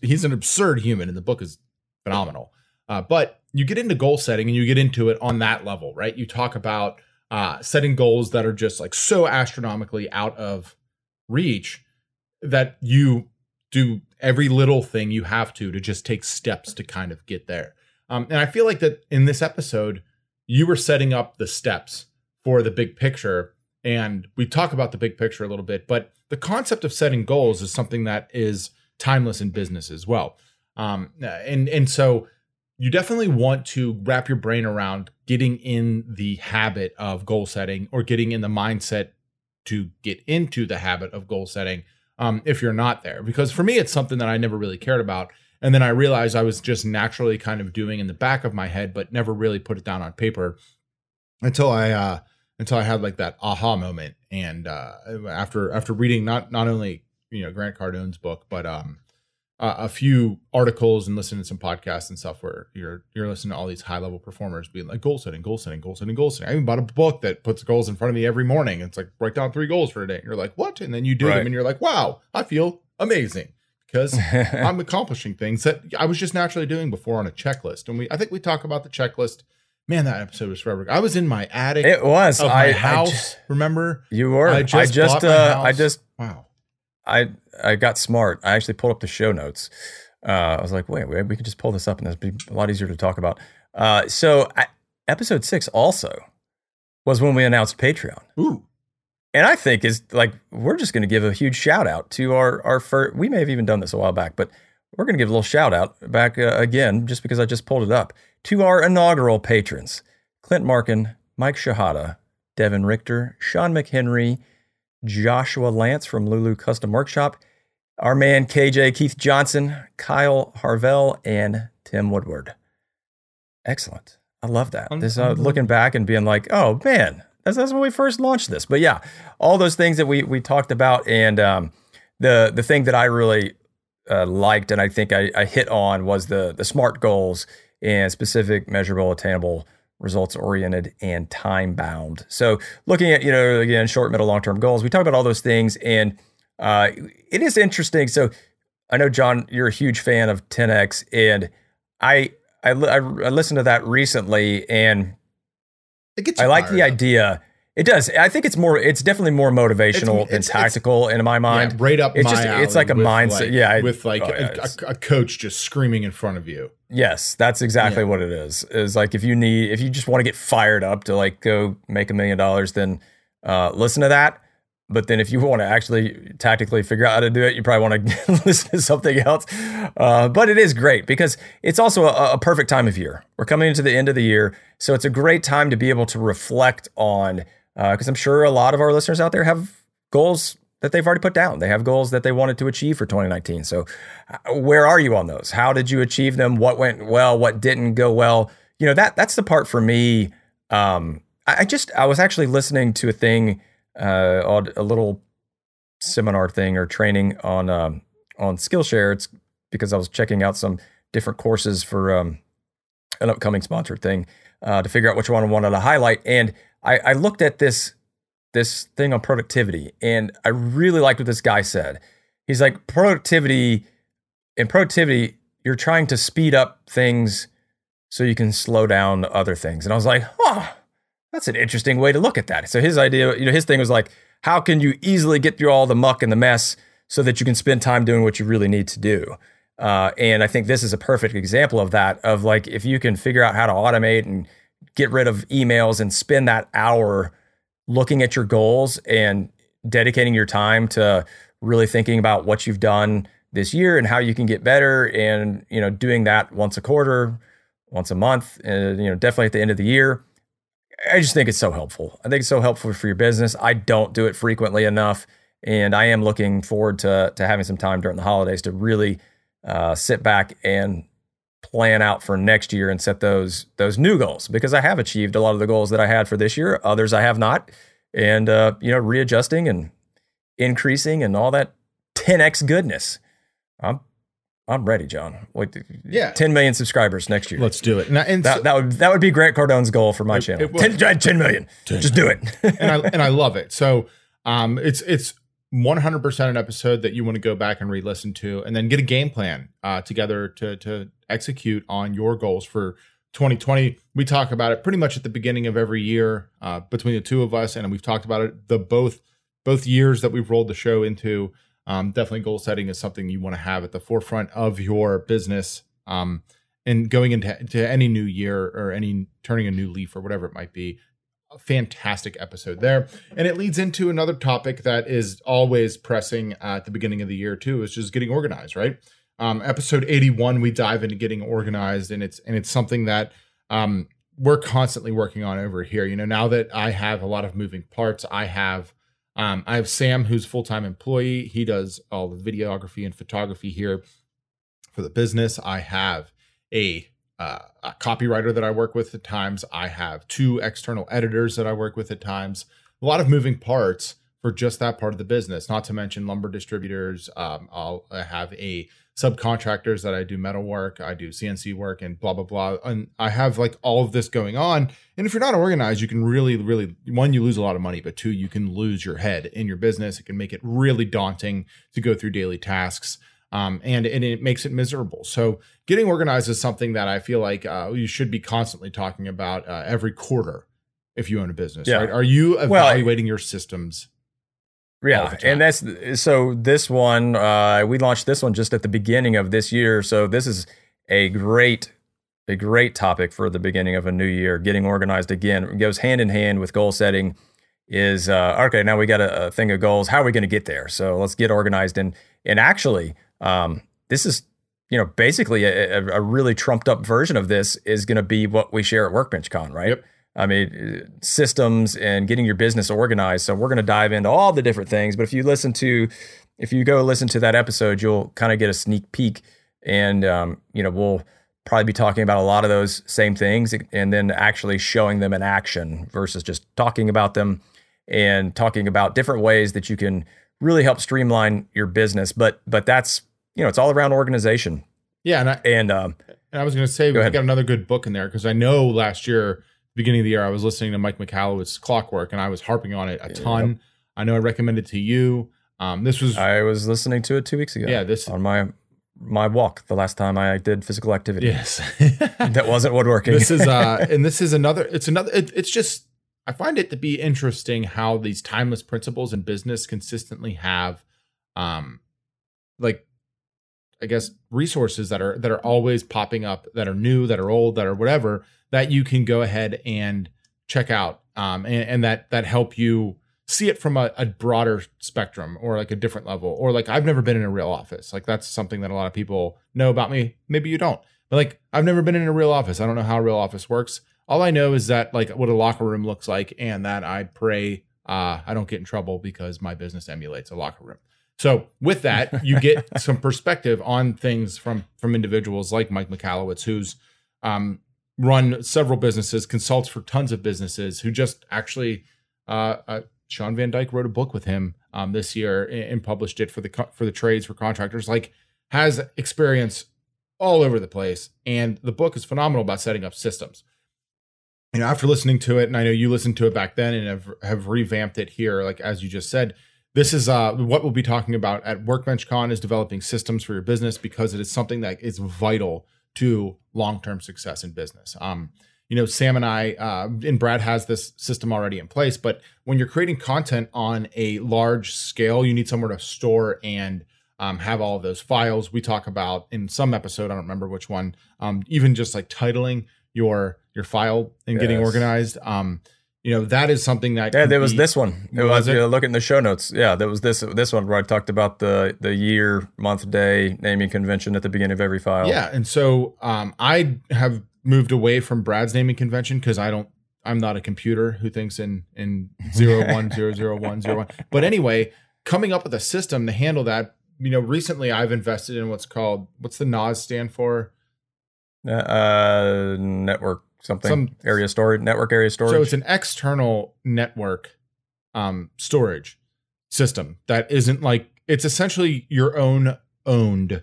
he's an absurd human, and the book is phenomenal. Uh, but you get into goal setting and you get into it on that level, right? You talk about uh, setting goals that are just like so astronomically out of reach that you do every little thing you have to to just take steps to kind of get there. Um, and I feel like that in this episode, you were setting up the steps for the big picture. And we talk about the big picture a little bit, but the concept of setting goals is something that is timeless in business as well. Um, and and so you definitely want to wrap your brain around getting in the habit of goal setting or getting in the mindset to get into the habit of goal setting um, if you're not there. Because for me, it's something that I never really cared about. And then I realized I was just naturally kind of doing in the back of my head, but never really put it down on paper until I uh, until I had like that aha moment. And uh, after after reading not not only you know Grant Cardone's book, but um, uh, a few articles and listening to some podcasts and stuff where you're you're listening to all these high level performers being like goal setting, goal setting, goal setting, goal setting. I even bought a book that puts goals in front of me every morning. It's like write down three goals for a day. And you're like, what? And then you do Right. them, and you're like, wow, I feel amazing because *laughs* I'm accomplishing things that I was just naturally doing before on a checklist. And we, I think we talk about the checklist. Man, that episode was forever. I was in my attic it was of I, my I house. ju- remember? you were. I I just just, bought uh, I just Wow. I I got smart. I actually pulled up the show notes. Uh, I was like, wait, wait, we could just pull this up and it'd be a lot easier to talk about. Uh, so I, episode six also was when we announced Patreon, Ooh. and I think is like we're just going to give a huge shout out to our our first. We may have even done this a while back, but we're going to give a little shout out back uh, again, just because I just pulled it up to our inaugural patrons: Clint Markin, Mike Shahada, Devin Richter, Sean McHenry, Joshua Lance from Lulu Custom Workshop, our man KJ Keith Johnson, Kyle Harvell, and Tim Woodward. Excellent. I love that. This uh, looking back and being like, oh man, that's, that's when we first launched this. But yeah, all those things that we we talked about, and um, the the thing that I really uh, liked and I think I, I hit on was the the smart goals and specific, measurable, attainable, results oriented, and time bound. So looking at you know again short, middle, long term goals, we talk about all those things, and uh, it is interesting. So I know John, you're a huge fan of 10x, and I I, I, I listened to that recently, and It gets I like the up. idea. It does. I think it's more. It's definitely more motivational It's- than it's- tactical in my mind. Yeah, right up It's my just- it's like a mindset- like- yeah, with like oh, a, yeah, a, a coach just screaming in front of you. Yes, that's exactly Yeah. what it is. Is like if you need, if you just want to get fired up to like go make a million dollars, then uh, listen to that. but then if you want to actually tactically figure out how to do it, you probably want to *laughs* listen to something else. Uh, but it is great because it's also a, a, perfect time of year. We're coming into the end of the year. So it's a great time to be able to reflect on, because uh, I'm sure a lot of our listeners out there have goals that they've already put down. They have goals that they wanted to achieve for 2019. So uh, where are you on those? How did you achieve them? What went well? What didn't go well? You know, that that's the part for me. Um, I, I just, I was actually listening to a thing uh, a little seminar thing or training on um, on Skillshare. It's because I was checking out some different courses for um, an upcoming sponsored thing uh, to figure out which one I wanted to highlight. And I, I looked at this this thing on productivity, and I really liked what this guy said. He's like productivity in productivity, you're trying to speed up things so you can slow down other things. And I was like, huh that's an interesting way to look at that. So his idea, you know, his thing was like, how can you easily get through all the muck and the mess so that you can spend time doing what you really need to do? Uh, and I think this is a perfect example of that. Of like, if you can figure out how to automate and get rid of emails and spend that hour looking at your goals and dedicating your time to really thinking about what you've done this year and how you can get better and you know doing that once a quarter once a month and you know definitely at the end of the year I just think it's so helpful. I think it's so helpful for your business. I don't do it frequently enough, and I am looking forward to to having some time during the holidays to really uh, sit back and plan out for next year and set those those new goals because I have achieved a lot of the goals that I had for this year. Others I have not, and uh, you know, readjusting and increasing and all that 10x goodness. I'm I'm ready, John. Wait, yeah, 10 million subscribers next year. Let's do it. And, and that, so, that would that would be Grant Cardone's goal for my it, channel. It 10, 10 million. 10 Just do it. and I and I love it. So um, it's it's 100% an episode that you want to go back and re-listen to, and then get a game plan uh, together to to execute on your goals for 2020. We talk about it pretty much at the beginning of every year uh, between the two of us, and we've talked about it the both both years that we've rolled the show into. Um, definitely goal setting is something you want to have at the forefront of your business um, and going into to any new year or any turning a new leaf or whatever it might be a fantastic episode there. And it leads into another topic that is always pressing at the beginning of the year too is just getting organized right um, episode 81 we dive into getting organized and it's and it's something that um, we're constantly working on over here you know now that i have a lot of moving parts i have um, I have Sam, who's full time employee. He does all the videography and photography here for the business. I have a, uh, a copywriter that I work with at times. I have two external editors that I work with at times. A lot of moving parts for just that part of the business. Not to mention lumber distributors. Um, I'll have a subcontractors that I do metal work, I do CNC work, and blah blah blah. And I have like all of this going on. And if you're not organized, you can really, really one, you lose a lot of money, but two, you can lose your head in your business. It can make it really daunting to go through daily tasks. Um, and, and it makes it miserable. So getting organized is something that I feel like uh, you should be constantly talking about uh, every quarter if you own a business. Yeah. Right? Are you evaluating well, your systems yeah, and that's so. This one, uh, we launched this one just at the beginning of this year. So this is a great, a great topic for the beginning of a new year. Getting organized again it goes hand in hand with goal setting. Is uh, okay. Now we got a, a thing of goals. How are we going to get there? So let's get organized. And and actually, um, this is you know basically a, a, really trumped up version of this is going to be what we share at Workbench Con, right? Yep. I mean, systems and getting your business organized. So we're going to dive into all the different things. But if you listen to, if you go listen to that episode, you'll kind of get a sneak peek, and um, you know we'll probably be talking about a lot of those same things, and then actually showing them in action versus just talking about them and talking about different ways that you can really help streamline your business. But but that's you know it's all around organization. Yeah, and I, and, um, and I was going to say we got another good book in there because I know last year beginning of the year, I was listening to Mike Michalowicz Clockwork, and I was harping on it a ton. Yep. I know I recommended to you. Um, this was I was listening to it two weeks ago. Yeah, this on my my walk the last time I did physical activity. Yes, *laughs* that wasn't woodworking. This is uh, *laughs* and this is another. It's another. It, it's just I find it to be interesting how these timeless principles in business consistently have, um, like I guess resources that are that are always popping up that are new, that are old, that are whatever that you can go ahead and check out, um, and, and that that help you see it from a, a broader spectrum or like a different level or like I've never been in a real office. Like that's something that a lot of people know about me. Maybe you don't. But like I've never been in a real office. I don't know how a real office works. All I know is that like what a locker room looks like and that I pray uh, I don't get in trouble because my business emulates a locker room. So with that, *laughs* you get some perspective on things from from individuals like Mike Michalowicz, who's um, run several businesses, consults for tons of businesses, who just actually uh, uh, Shawn Van Dyke wrote a book with him um, this year and, and, published it for the for the trades for contractors. Like has experience all over the place, and the book is phenomenal about setting up systems. You know, after listening to it, and I know you listened to it back then and have have revamped it here, like as you just said. This is uh, what we'll be talking about at Workbench Con is developing systems for your business because it is something that is vital to long term success in business. Um, you know, Sam and I, uh, and Brad has this system already in place. But when you're creating content on a large scale, you need somewhere to store and um, have all of those files. We talk about in some episode, I don't remember which one, um, even just like titling your your file and yes. getting organized. Um, you know that is something that yeah there was be, this one it was, was it? look at the show notes yeah there was this this one where i talked about the the year month day naming convention at the beginning of every file yeah and so um, i have moved away from Brad's naming convention because I don't I'm not a computer who thinks in in *laughs* zero one zero zero one zero one. But anyway, coming up with a system to handle that, you know, recently I've invested in what's called what's the NAS stand for? Uh, uh network something Some, area storage network area storage. So it's an external network um storage system that isn't like it's essentially your own owned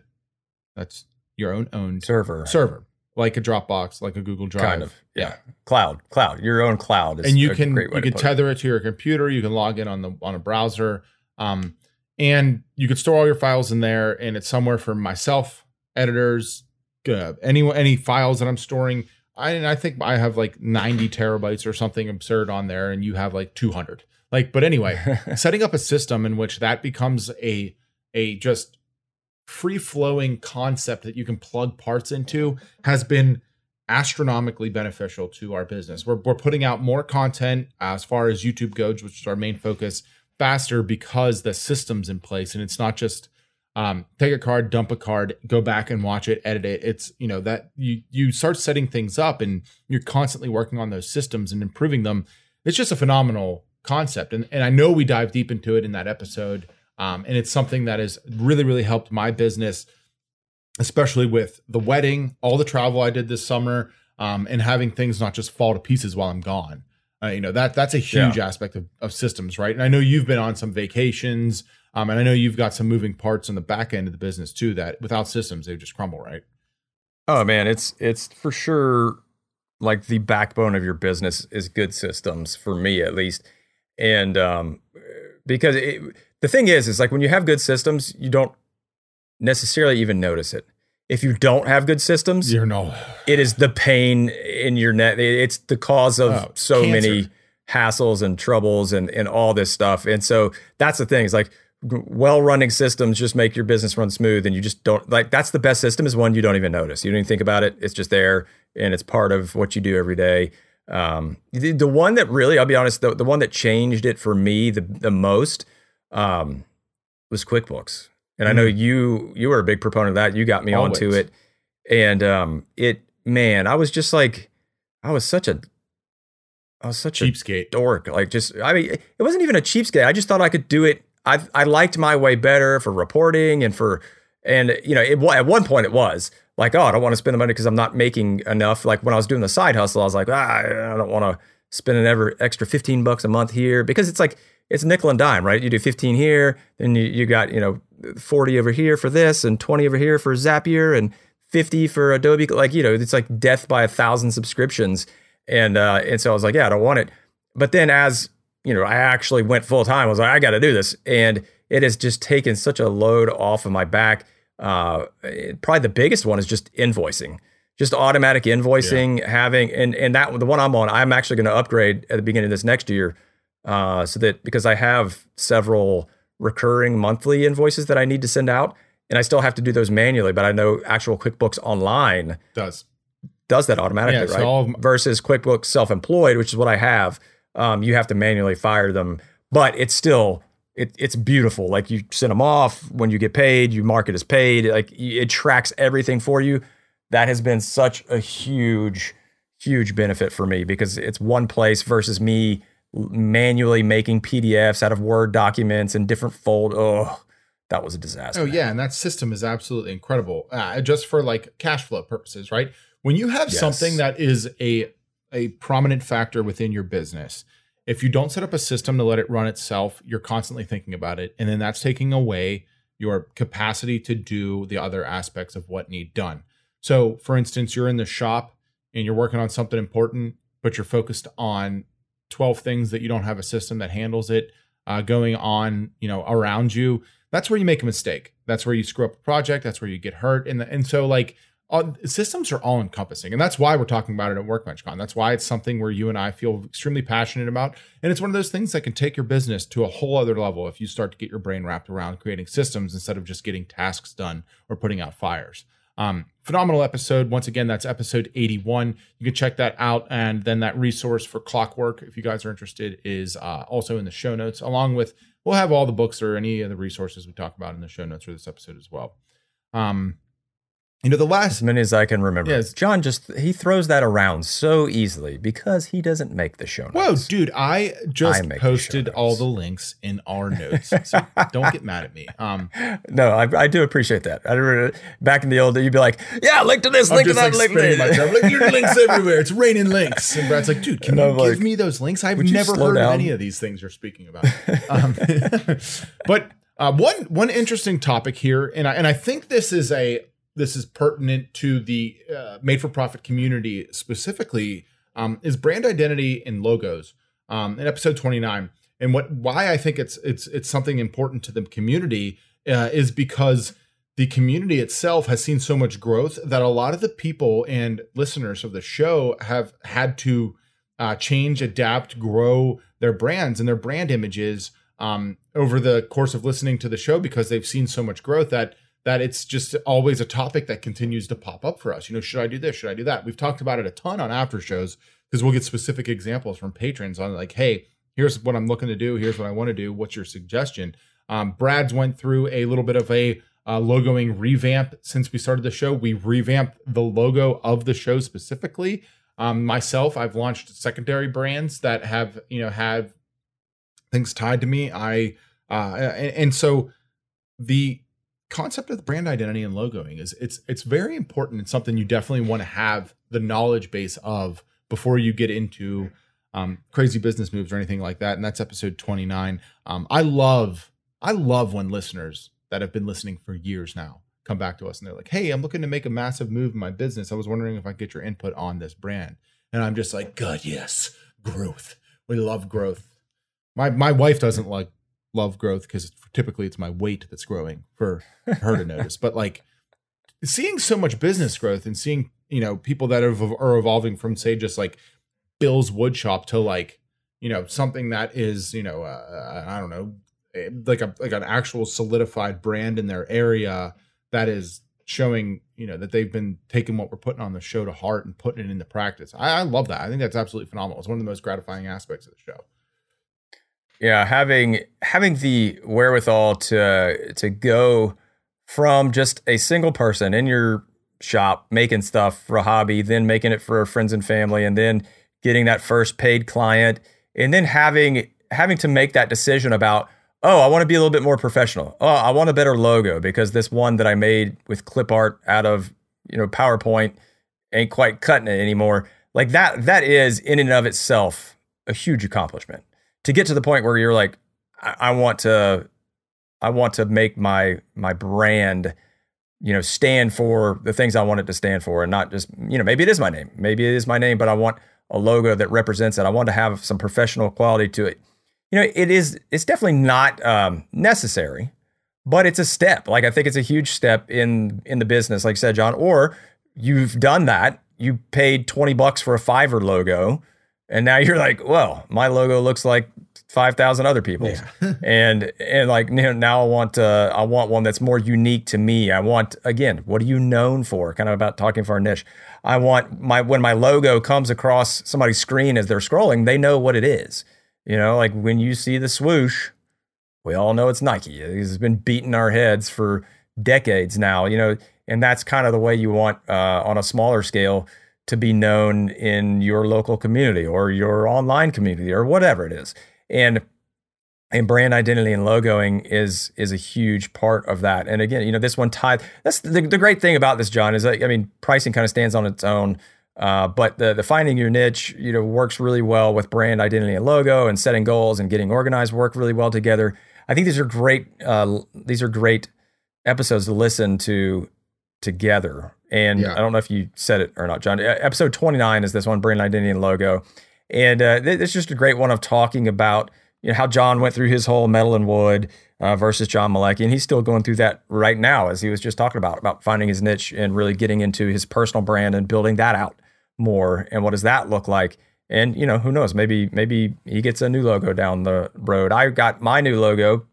that's your own owned server server like a Dropbox, like a Google Drive. Kind of, yeah. Cloud, cloud, your own cloud. and you can you can tether it. it. to your computer. You can log in on the on a browser, um, and you can store all your files in there. And it's somewhere for myself, editors, uh, any any files that I'm storing. I I think I have like 90 terabytes or something absurd on there, and you have like 200. Like, but anyway, *laughs* setting up a system in which that becomes a a just free flowing concept that you can plug parts into has been astronomically beneficial to our business. We're, we're putting out more content as far as YouTube goes, which is our main focus, faster because the system's in place and it's not just um, take a card, dump a card, go back and watch it, edit it. It's you know that you you start setting things up and you're constantly working on those systems and improving them. It's just a phenomenal concept, and and I know we dive deep into it in that episode. Um, and it's something that has really, really helped my business, especially with the wedding, all the travel I did this summer, um, and having things not just fall to pieces while I'm gone. Uh, you know that that's a huge yeah. aspect of, of systems, right? And I know you've been on some vacations, um, and I know you've got some moving parts on the back end of the business too. That without systems, they just crumble, right? Oh man, it's it's for sure like the backbone of your business is good systems for me at least, and um, because it, the thing is, is like when you have good systems, you don't necessarily even notice it. If you don't have good systems, you're no. It is the pain in your net. It's the cause of oh, so cancer. many hassles and troubles and and all this stuff. And so that's the thing. It's like well running systems just make your business run smooth, and you just don't like. That's the best system is one you don't even notice. You don't even think about it. It's just there, and it's part of what you do every day. Um, the, the one that really, I'll be honest, the, the one that changed it for me the the most um, was QuickBooks. And I know mm. you you were a big proponent of that. You got me Always. onto it. And um it man, I was just like I was such a I was such a cheapskate. a dork. Like just I mean it wasn't even a cheapskate. I just thought I could do it. I I liked my way better for reporting and for and you know, it, at one point it was like, oh, I don't want to spend the money because I'm not making enough. Like when I was doing the side hustle, I was like, ah, I don't want to spend an ever extra 15 bucks a month here because it's like it's nickel and dime, right? You do 15 here, then you, you got, you know, 40 over here for this and 20 over here for Zapier and 50 for Adobe. Like, you know, it's like death by a thousand subscriptions. And, uh, and so I was like, yeah, I don't want it. But then as, you know, I actually went full time, I was like, I got to do this. And it has just taken such a load off of my back. Uh, probably the biggest one is just invoicing just automatic invoicing, yeah. having and and that the one I'm on, I'm actually going to upgrade at the beginning of this next year uh, so that because I have several recurring monthly invoices that I need to send out, and I still have to do those manually. But I know actual QuickBooks Online does does that automatically, yeah, right? Versus QuickBooks Self-Employed, which is what I have. Um, you have to manually fire them. but it's still it, it's beautiful. Like you send them off when you get paid, you mark it as paid. Like it tracks everything for you. That has been such a huge, huge benefit for me because it's one place versus me manually making PDFs out of Word documents and different fold. Oh, that was a disaster. Oh yeah, and that system is absolutely incredible. Uh, just for like cash flow purposes, right? When you have yes. something that is a a prominent factor within your business, if you don't set up a system to let it run itself, you're constantly thinking about it, and then that's taking away your capacity to do the other aspects of what need done. So, for instance, you're in the shop and you're working on something important, but you're focused on 12 things that you don't have a system that handles it uh, going on, you know, around you. That's where you make a mistake. That's where you screw up a project. That's where you get hurt. And and so like systems are all encompassing, and that's why we're talking about it at WorkbenchCon. That's why it's something where you and I feel extremely passionate about, and it's one of those things that can take your business to a whole other level if you start to get your brain wrapped around creating systems instead of just getting tasks done or putting out fires. Um, phenomenal episode. Once again, that's episode 81. You can check that out. And then that resource for clockwork, if you guys are interested, is uh, also in the show notes, along with we'll have all the books or any of the resources we talk about in the show notes for this episode as well. Um, you know, the last as many as I can remember. Yes, John just he throws that around so easily because he doesn't make the show notes. Whoa, dude! I just I posted the all the links in our notes. So *laughs* don't get mad at me. Um, no, I, I do appreciate that. I remember back in the old day, you'd be like, "Yeah, link to this, I'm link to that, like, link to that." Like, *laughs* links everywhere. It's raining links. And Brad's like, "Dude, can you like, give me those links? I've never heard down? of any of these things you're speaking about." Um, *laughs* but uh, one one interesting topic here, and I, and I think this is a this is pertinent to the uh, made for profit community specifically um, is brand identity and logos um, in episode 29 and what why i think it's it's it's something important to the community uh, is because the community itself has seen so much growth that a lot of the people and listeners of the show have had to uh, change adapt grow their brands and their brand images um, over the course of listening to the show because they've seen so much growth that that it's just always a topic that continues to pop up for us. You know, should I do this? Should I do that? We've talked about it a ton on after shows because we'll get specific examples from patrons on like, hey, here's what I'm looking to do. Here's what I want to do. What's your suggestion? Um, Brad's went through a little bit of a uh, logoing revamp since we started the show. We revamped the logo of the show specifically. Um, myself, I've launched secondary brands that have you know have things tied to me. I uh, and, and so the concept of the brand identity and logoing is it's it's very important and something you definitely want to have the knowledge base of before you get into um, crazy business moves or anything like that. And that's episode 29. Um, I love I love when listeners that have been listening for years now come back to us and they're like, "Hey, I'm looking to make a massive move in my business. I was wondering if I could get your input on this brand." And I'm just like, "God, yes, growth. We love growth." My my wife doesn't like love growth because typically it's my weight that's growing for her to notice. But like seeing so much business growth and seeing you know people that are, evolving from say just like Bill's Woodshop to like you know something that is you know uh, I don't know eh, like a like an actual solidified brand in their area that is showing you know that they've been taking what we're putting on the show to heart and putting it into practice. I, I love that. I think that's absolutely phenomenal. It's one of the most gratifying aspects of the show. Yeah, having having the wherewithal to to go from just a single person in your shop making stuff for a hobby, then making it for friends and family, and then getting that first paid client, and then having having to make that decision about oh, I want to be a little bit more professional. Oh, I want a better logo because this one that I made with clip art out of you know PowerPoint ain't quite cutting it anymore. Like that that is in and of itself a huge accomplishment to get to the point where you're like, I, I want to, I want to make my my brand, you know, stand for the things I want it to stand for, and not just, you know, maybe it is my name, maybe it is my name, but I want a logo that represents it. I want to have some professional quality to it. You know, it is. It's definitely not um, necessary, but it's a step. Like I think it's a huge step in in the business. Like I said, John, or you've done that. You paid twenty bucks for a Fiverr logo and now you're like, well, my logo looks like five thousand other people's, yeah. *laughs* and and like you know, now I want uh, I want one that's more unique to me. I want again, what are you known for? Kind of about talking for a niche. I want my when my logo comes across somebody's screen as they're scrolling, they know what it is. You know, like when you see the swoosh, we all know it's Nike. It's been beating our heads for decades now, you know, and that's kind of the way you want uh, on a smaller scale to be known in your local community or your online community or whatever it is. And and brand identity and logoing is is a huge part of that. And again, you know, this one tied. That's the, the great thing about this, John, is that I mean, pricing kind of stands on its own. Uh, but the the finding your niche, you know, works really well with brand identity and logo, and setting goals and getting organized work really well together. I think these are great. Uh, these are great episodes to listen to together. And yeah. I don't know if you said it or not, John. Episode twenty nine is this one, brand identity and logo, and uh, it's just a great one of talking about you know how John went through his whole metal and wood uh, versus John Malecki, and he's still going through that right now, as he was just talking about about finding his niche and really getting into his personal brand and building that out more. And what does that look like? And you know, who knows? Maybe maybe he gets a new logo down the road. I got my new logo,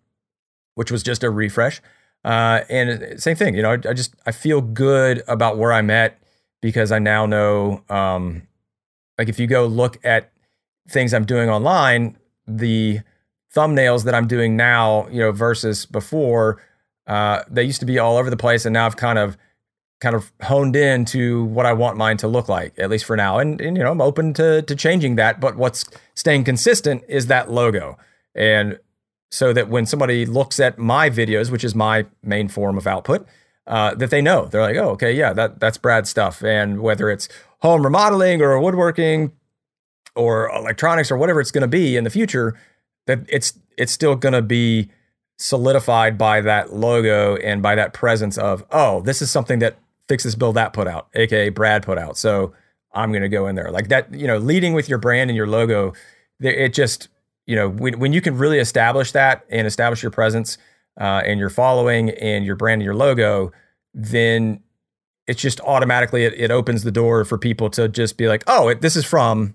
which was just a refresh. Uh, and same thing, you know, I, I, just I feel good about where I'm at because I now know, um, like if you go look at things I'm doing online, the thumbnails that I'm doing now, you know, versus before, uh, they used to be all over the place, and now I've kind of kind of honed in to what I want mine to look like, at least for now. And, and you know, I'm open to to changing that, but what's staying consistent is that logo. And so that when somebody looks at my videos, which is my main form of output, uh, that they know they're like, oh, okay, yeah, that that's Brad's stuff. And whether it's home remodeling or woodworking, or electronics or whatever it's going to be in the future, that it's it's still going to be solidified by that logo and by that presence of oh, this is something that Fix This Build That put out, aka Brad put out. So I'm going to go in there like that. You know, leading with your brand and your logo, it just you know when when you can really establish that and establish your presence uh, and your following and your brand and your logo, then it's just automatically it, it opens the door for people to just be like, oh, it, this is from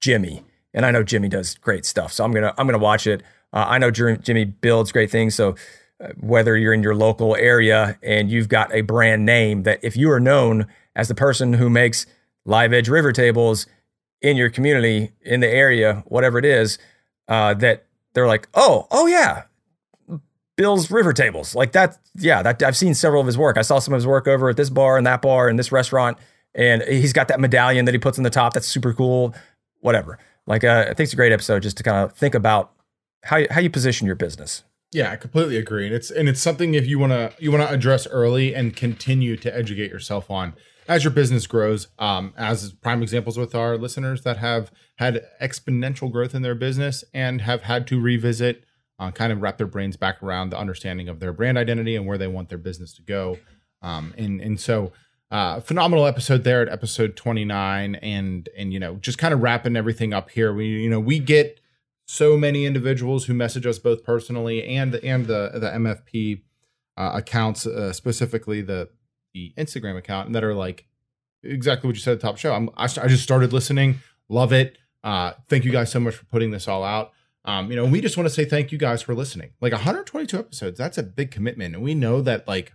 Jimmy, and I know Jimmy does great stuff, so I'm gonna I'm gonna watch it. Uh, I know Jimmy builds great things, so uh, whether you're in your local area and you've got a brand name that if you are known as the person who makes live edge river tables in your community in the area, whatever it is, uh, that they're like, oh, oh yeah, Bill's River Tables. Like that, yeah, that I've seen several of his work. I saw some of his work over at this bar and that bar and this restaurant. And he's got that medallion that he puts on the top. That's super cool whatever. Like, uh, I think it's a great episode just to kind of think about how how you position your business. Yeah, I completely agree, and it's and it's something if you want to you want to address early and continue to educate yourself on as your business grows. Um, as prime examples with our listeners that have had exponential growth in their business and have had to revisit, uh, kind of wrap their brains back around the understanding of their brand identity and where they want their business to go. Um, and and so uh, phenomenal episode there at episode 29 and and you know just kind of wrapping everything up here we you know we get so many individuals who message us both personally and and the the mfp uh, accounts uh, specifically the the instagram account and that are like exactly what you said at the top show I'm, I, I just started listening love it uh thank you guys so much for putting this all out um you know we just want to say thank you guys for listening like 122 episodes that's a big commitment and we know that like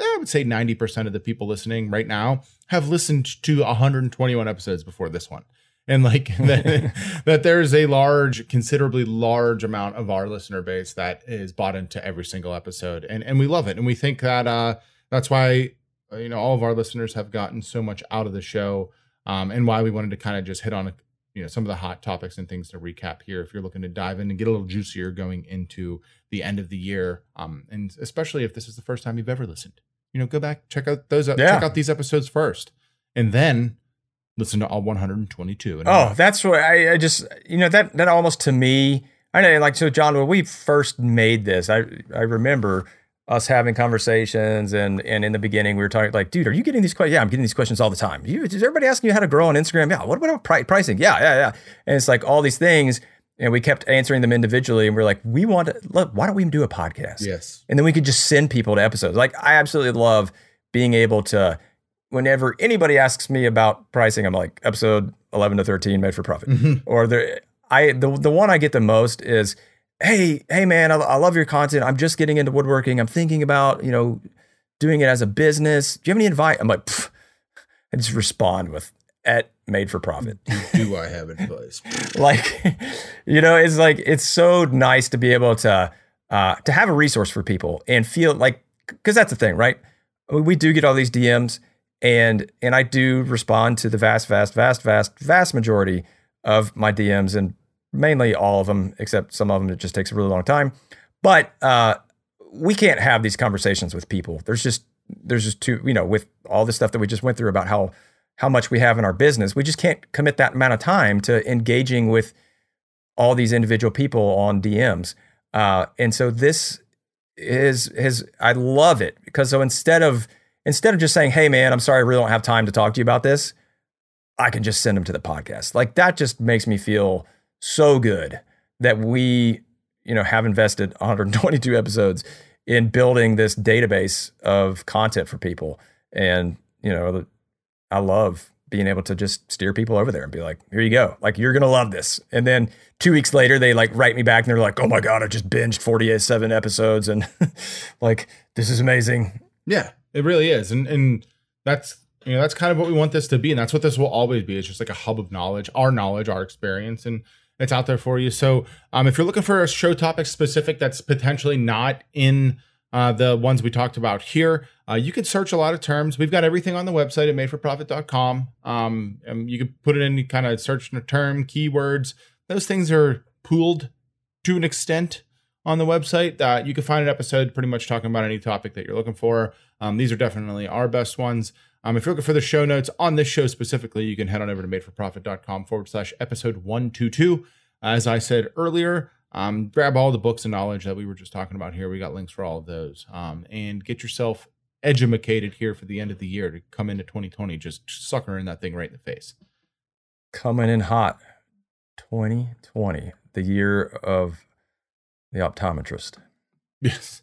I would say 90% of the people listening right now have listened to 121 episodes before this one. And like *laughs* that, *laughs* that there's a large, considerably large amount of our listener base that is bought into every single episode. And and we love it. And we think that uh that's why you know all of our listeners have gotten so much out of the show. Um, and why we wanted to kind of just hit on you know some of the hot topics and things to recap here if you're looking to dive in and get a little juicier going into the end of the year um, and especially if this is the first time you've ever listened you know, go back, check out those, yeah. check out these episodes first, and then listen to all 122. oh, that's what I, I, just, you know, that that almost to me, I know, like, so John, when we first made this, I I remember us having conversations, and and in the beginning we were talking like, dude, are you getting these questions? Yeah, I'm getting these questions all the time. You, is everybody asking you how to grow on Instagram? Yeah. What about pri- pricing? Yeah, yeah, yeah. And it's like all these things and we kept answering them individually and we are like we want to look why don't we do a podcast yes and then we could just send people to episodes like i absolutely love being able to whenever anybody asks me about pricing i'm like episode 11 to 13 made for profit mm-hmm. or the i the, the one i get the most is hey hey man I, I love your content i'm just getting into woodworking i'm thinking about you know doing it as a business do you have any advice i'm like i just respond with at Made for Profit. Do I have advice? *laughs* like, you know, it's like it's so nice to be able to uh, to have a resource for people and feel like because that's the thing, right? We do get all these DMs, and and I do respond to the vast, vast, vast, vast, vast majority of my DMs, and mainly all of them, except some of them it just takes a really long time. But uh, we can't have these conversations with people. There's just there's just too you know with all the stuff that we just went through about how how much we have in our business, we just can't commit that amount of time to engaging with all these individual people on DMs. Uh, and so this is his. I love it because so instead of instead of just saying, "Hey, man, I'm sorry, I really don't have time to talk to you about this," I can just send them to the podcast. Like that just makes me feel so good that we, you know, have invested *laughs* 122 episodes in building this database of content for people. And, you know, I love being able to just steer people over there and be like, here you go. Like, you're going to love this. And then two weeks later, they like write me back and they're like, oh my God, I just binged 47 episodes and *laughs* like, this is amazing. Yeah, it really is. And, and that's, you know, that's kind of what we want this to be. And that's what this will always be. It's just like a hub of knowledge, our knowledge, our experience. And, it's out there for you. So um, if you're looking for a show topic specific that's potentially not in uh, the ones we talked about here, uh, you can search a lot of terms. We've got everything on the website at madeforprofit.com. Um, and you can put it in, kind of search term, keywords. Those things are pooled to an extent on the website. Uh, you can find an episode pretty much talking about any topic that you're looking for. Um, these are definitely our best ones. Um, if you're looking for the show notes on this show specifically, you can head on over to madeforprofit.com forward slash episode 122. As I said earlier, um, grab all the books and knowledge that we were just talking about here. We got links for all of those. Um, and get yourself educated here for the end of the year to come into 2020, just suckering that thing right in the face. Coming in hot 2020, the year of the optometrist. Yes.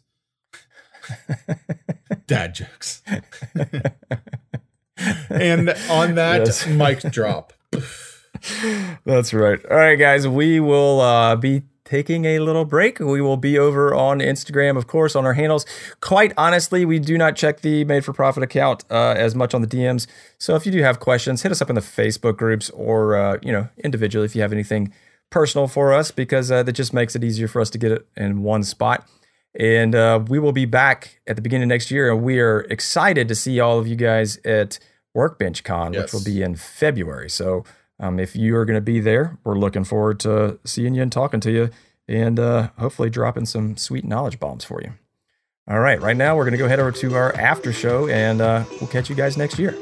*laughs* Dad jokes. *laughs* and on that yes. mic drop. That's right. All right, guys, we will uh, be taking a little break. We will be over on Instagram, of course, on our handles. Quite honestly, we do not check the Made for Profit account uh, as much on the DMs. So if you do have questions, hit us up in the Facebook groups or uh, you know individually if you have anything personal for us, because uh, that just makes it easier for us to get it in one spot. And uh, we will be back at the beginning of next year. And we are excited to see all of you guys at Workbench Con, yes. which will be in February. So um, if you are going to be there, we're looking forward to seeing you and talking to you and uh, hopefully dropping some sweet knowledge bombs for you. All right, right now we're going to go head over to our after show and uh, we'll catch you guys next year.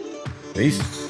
Peace.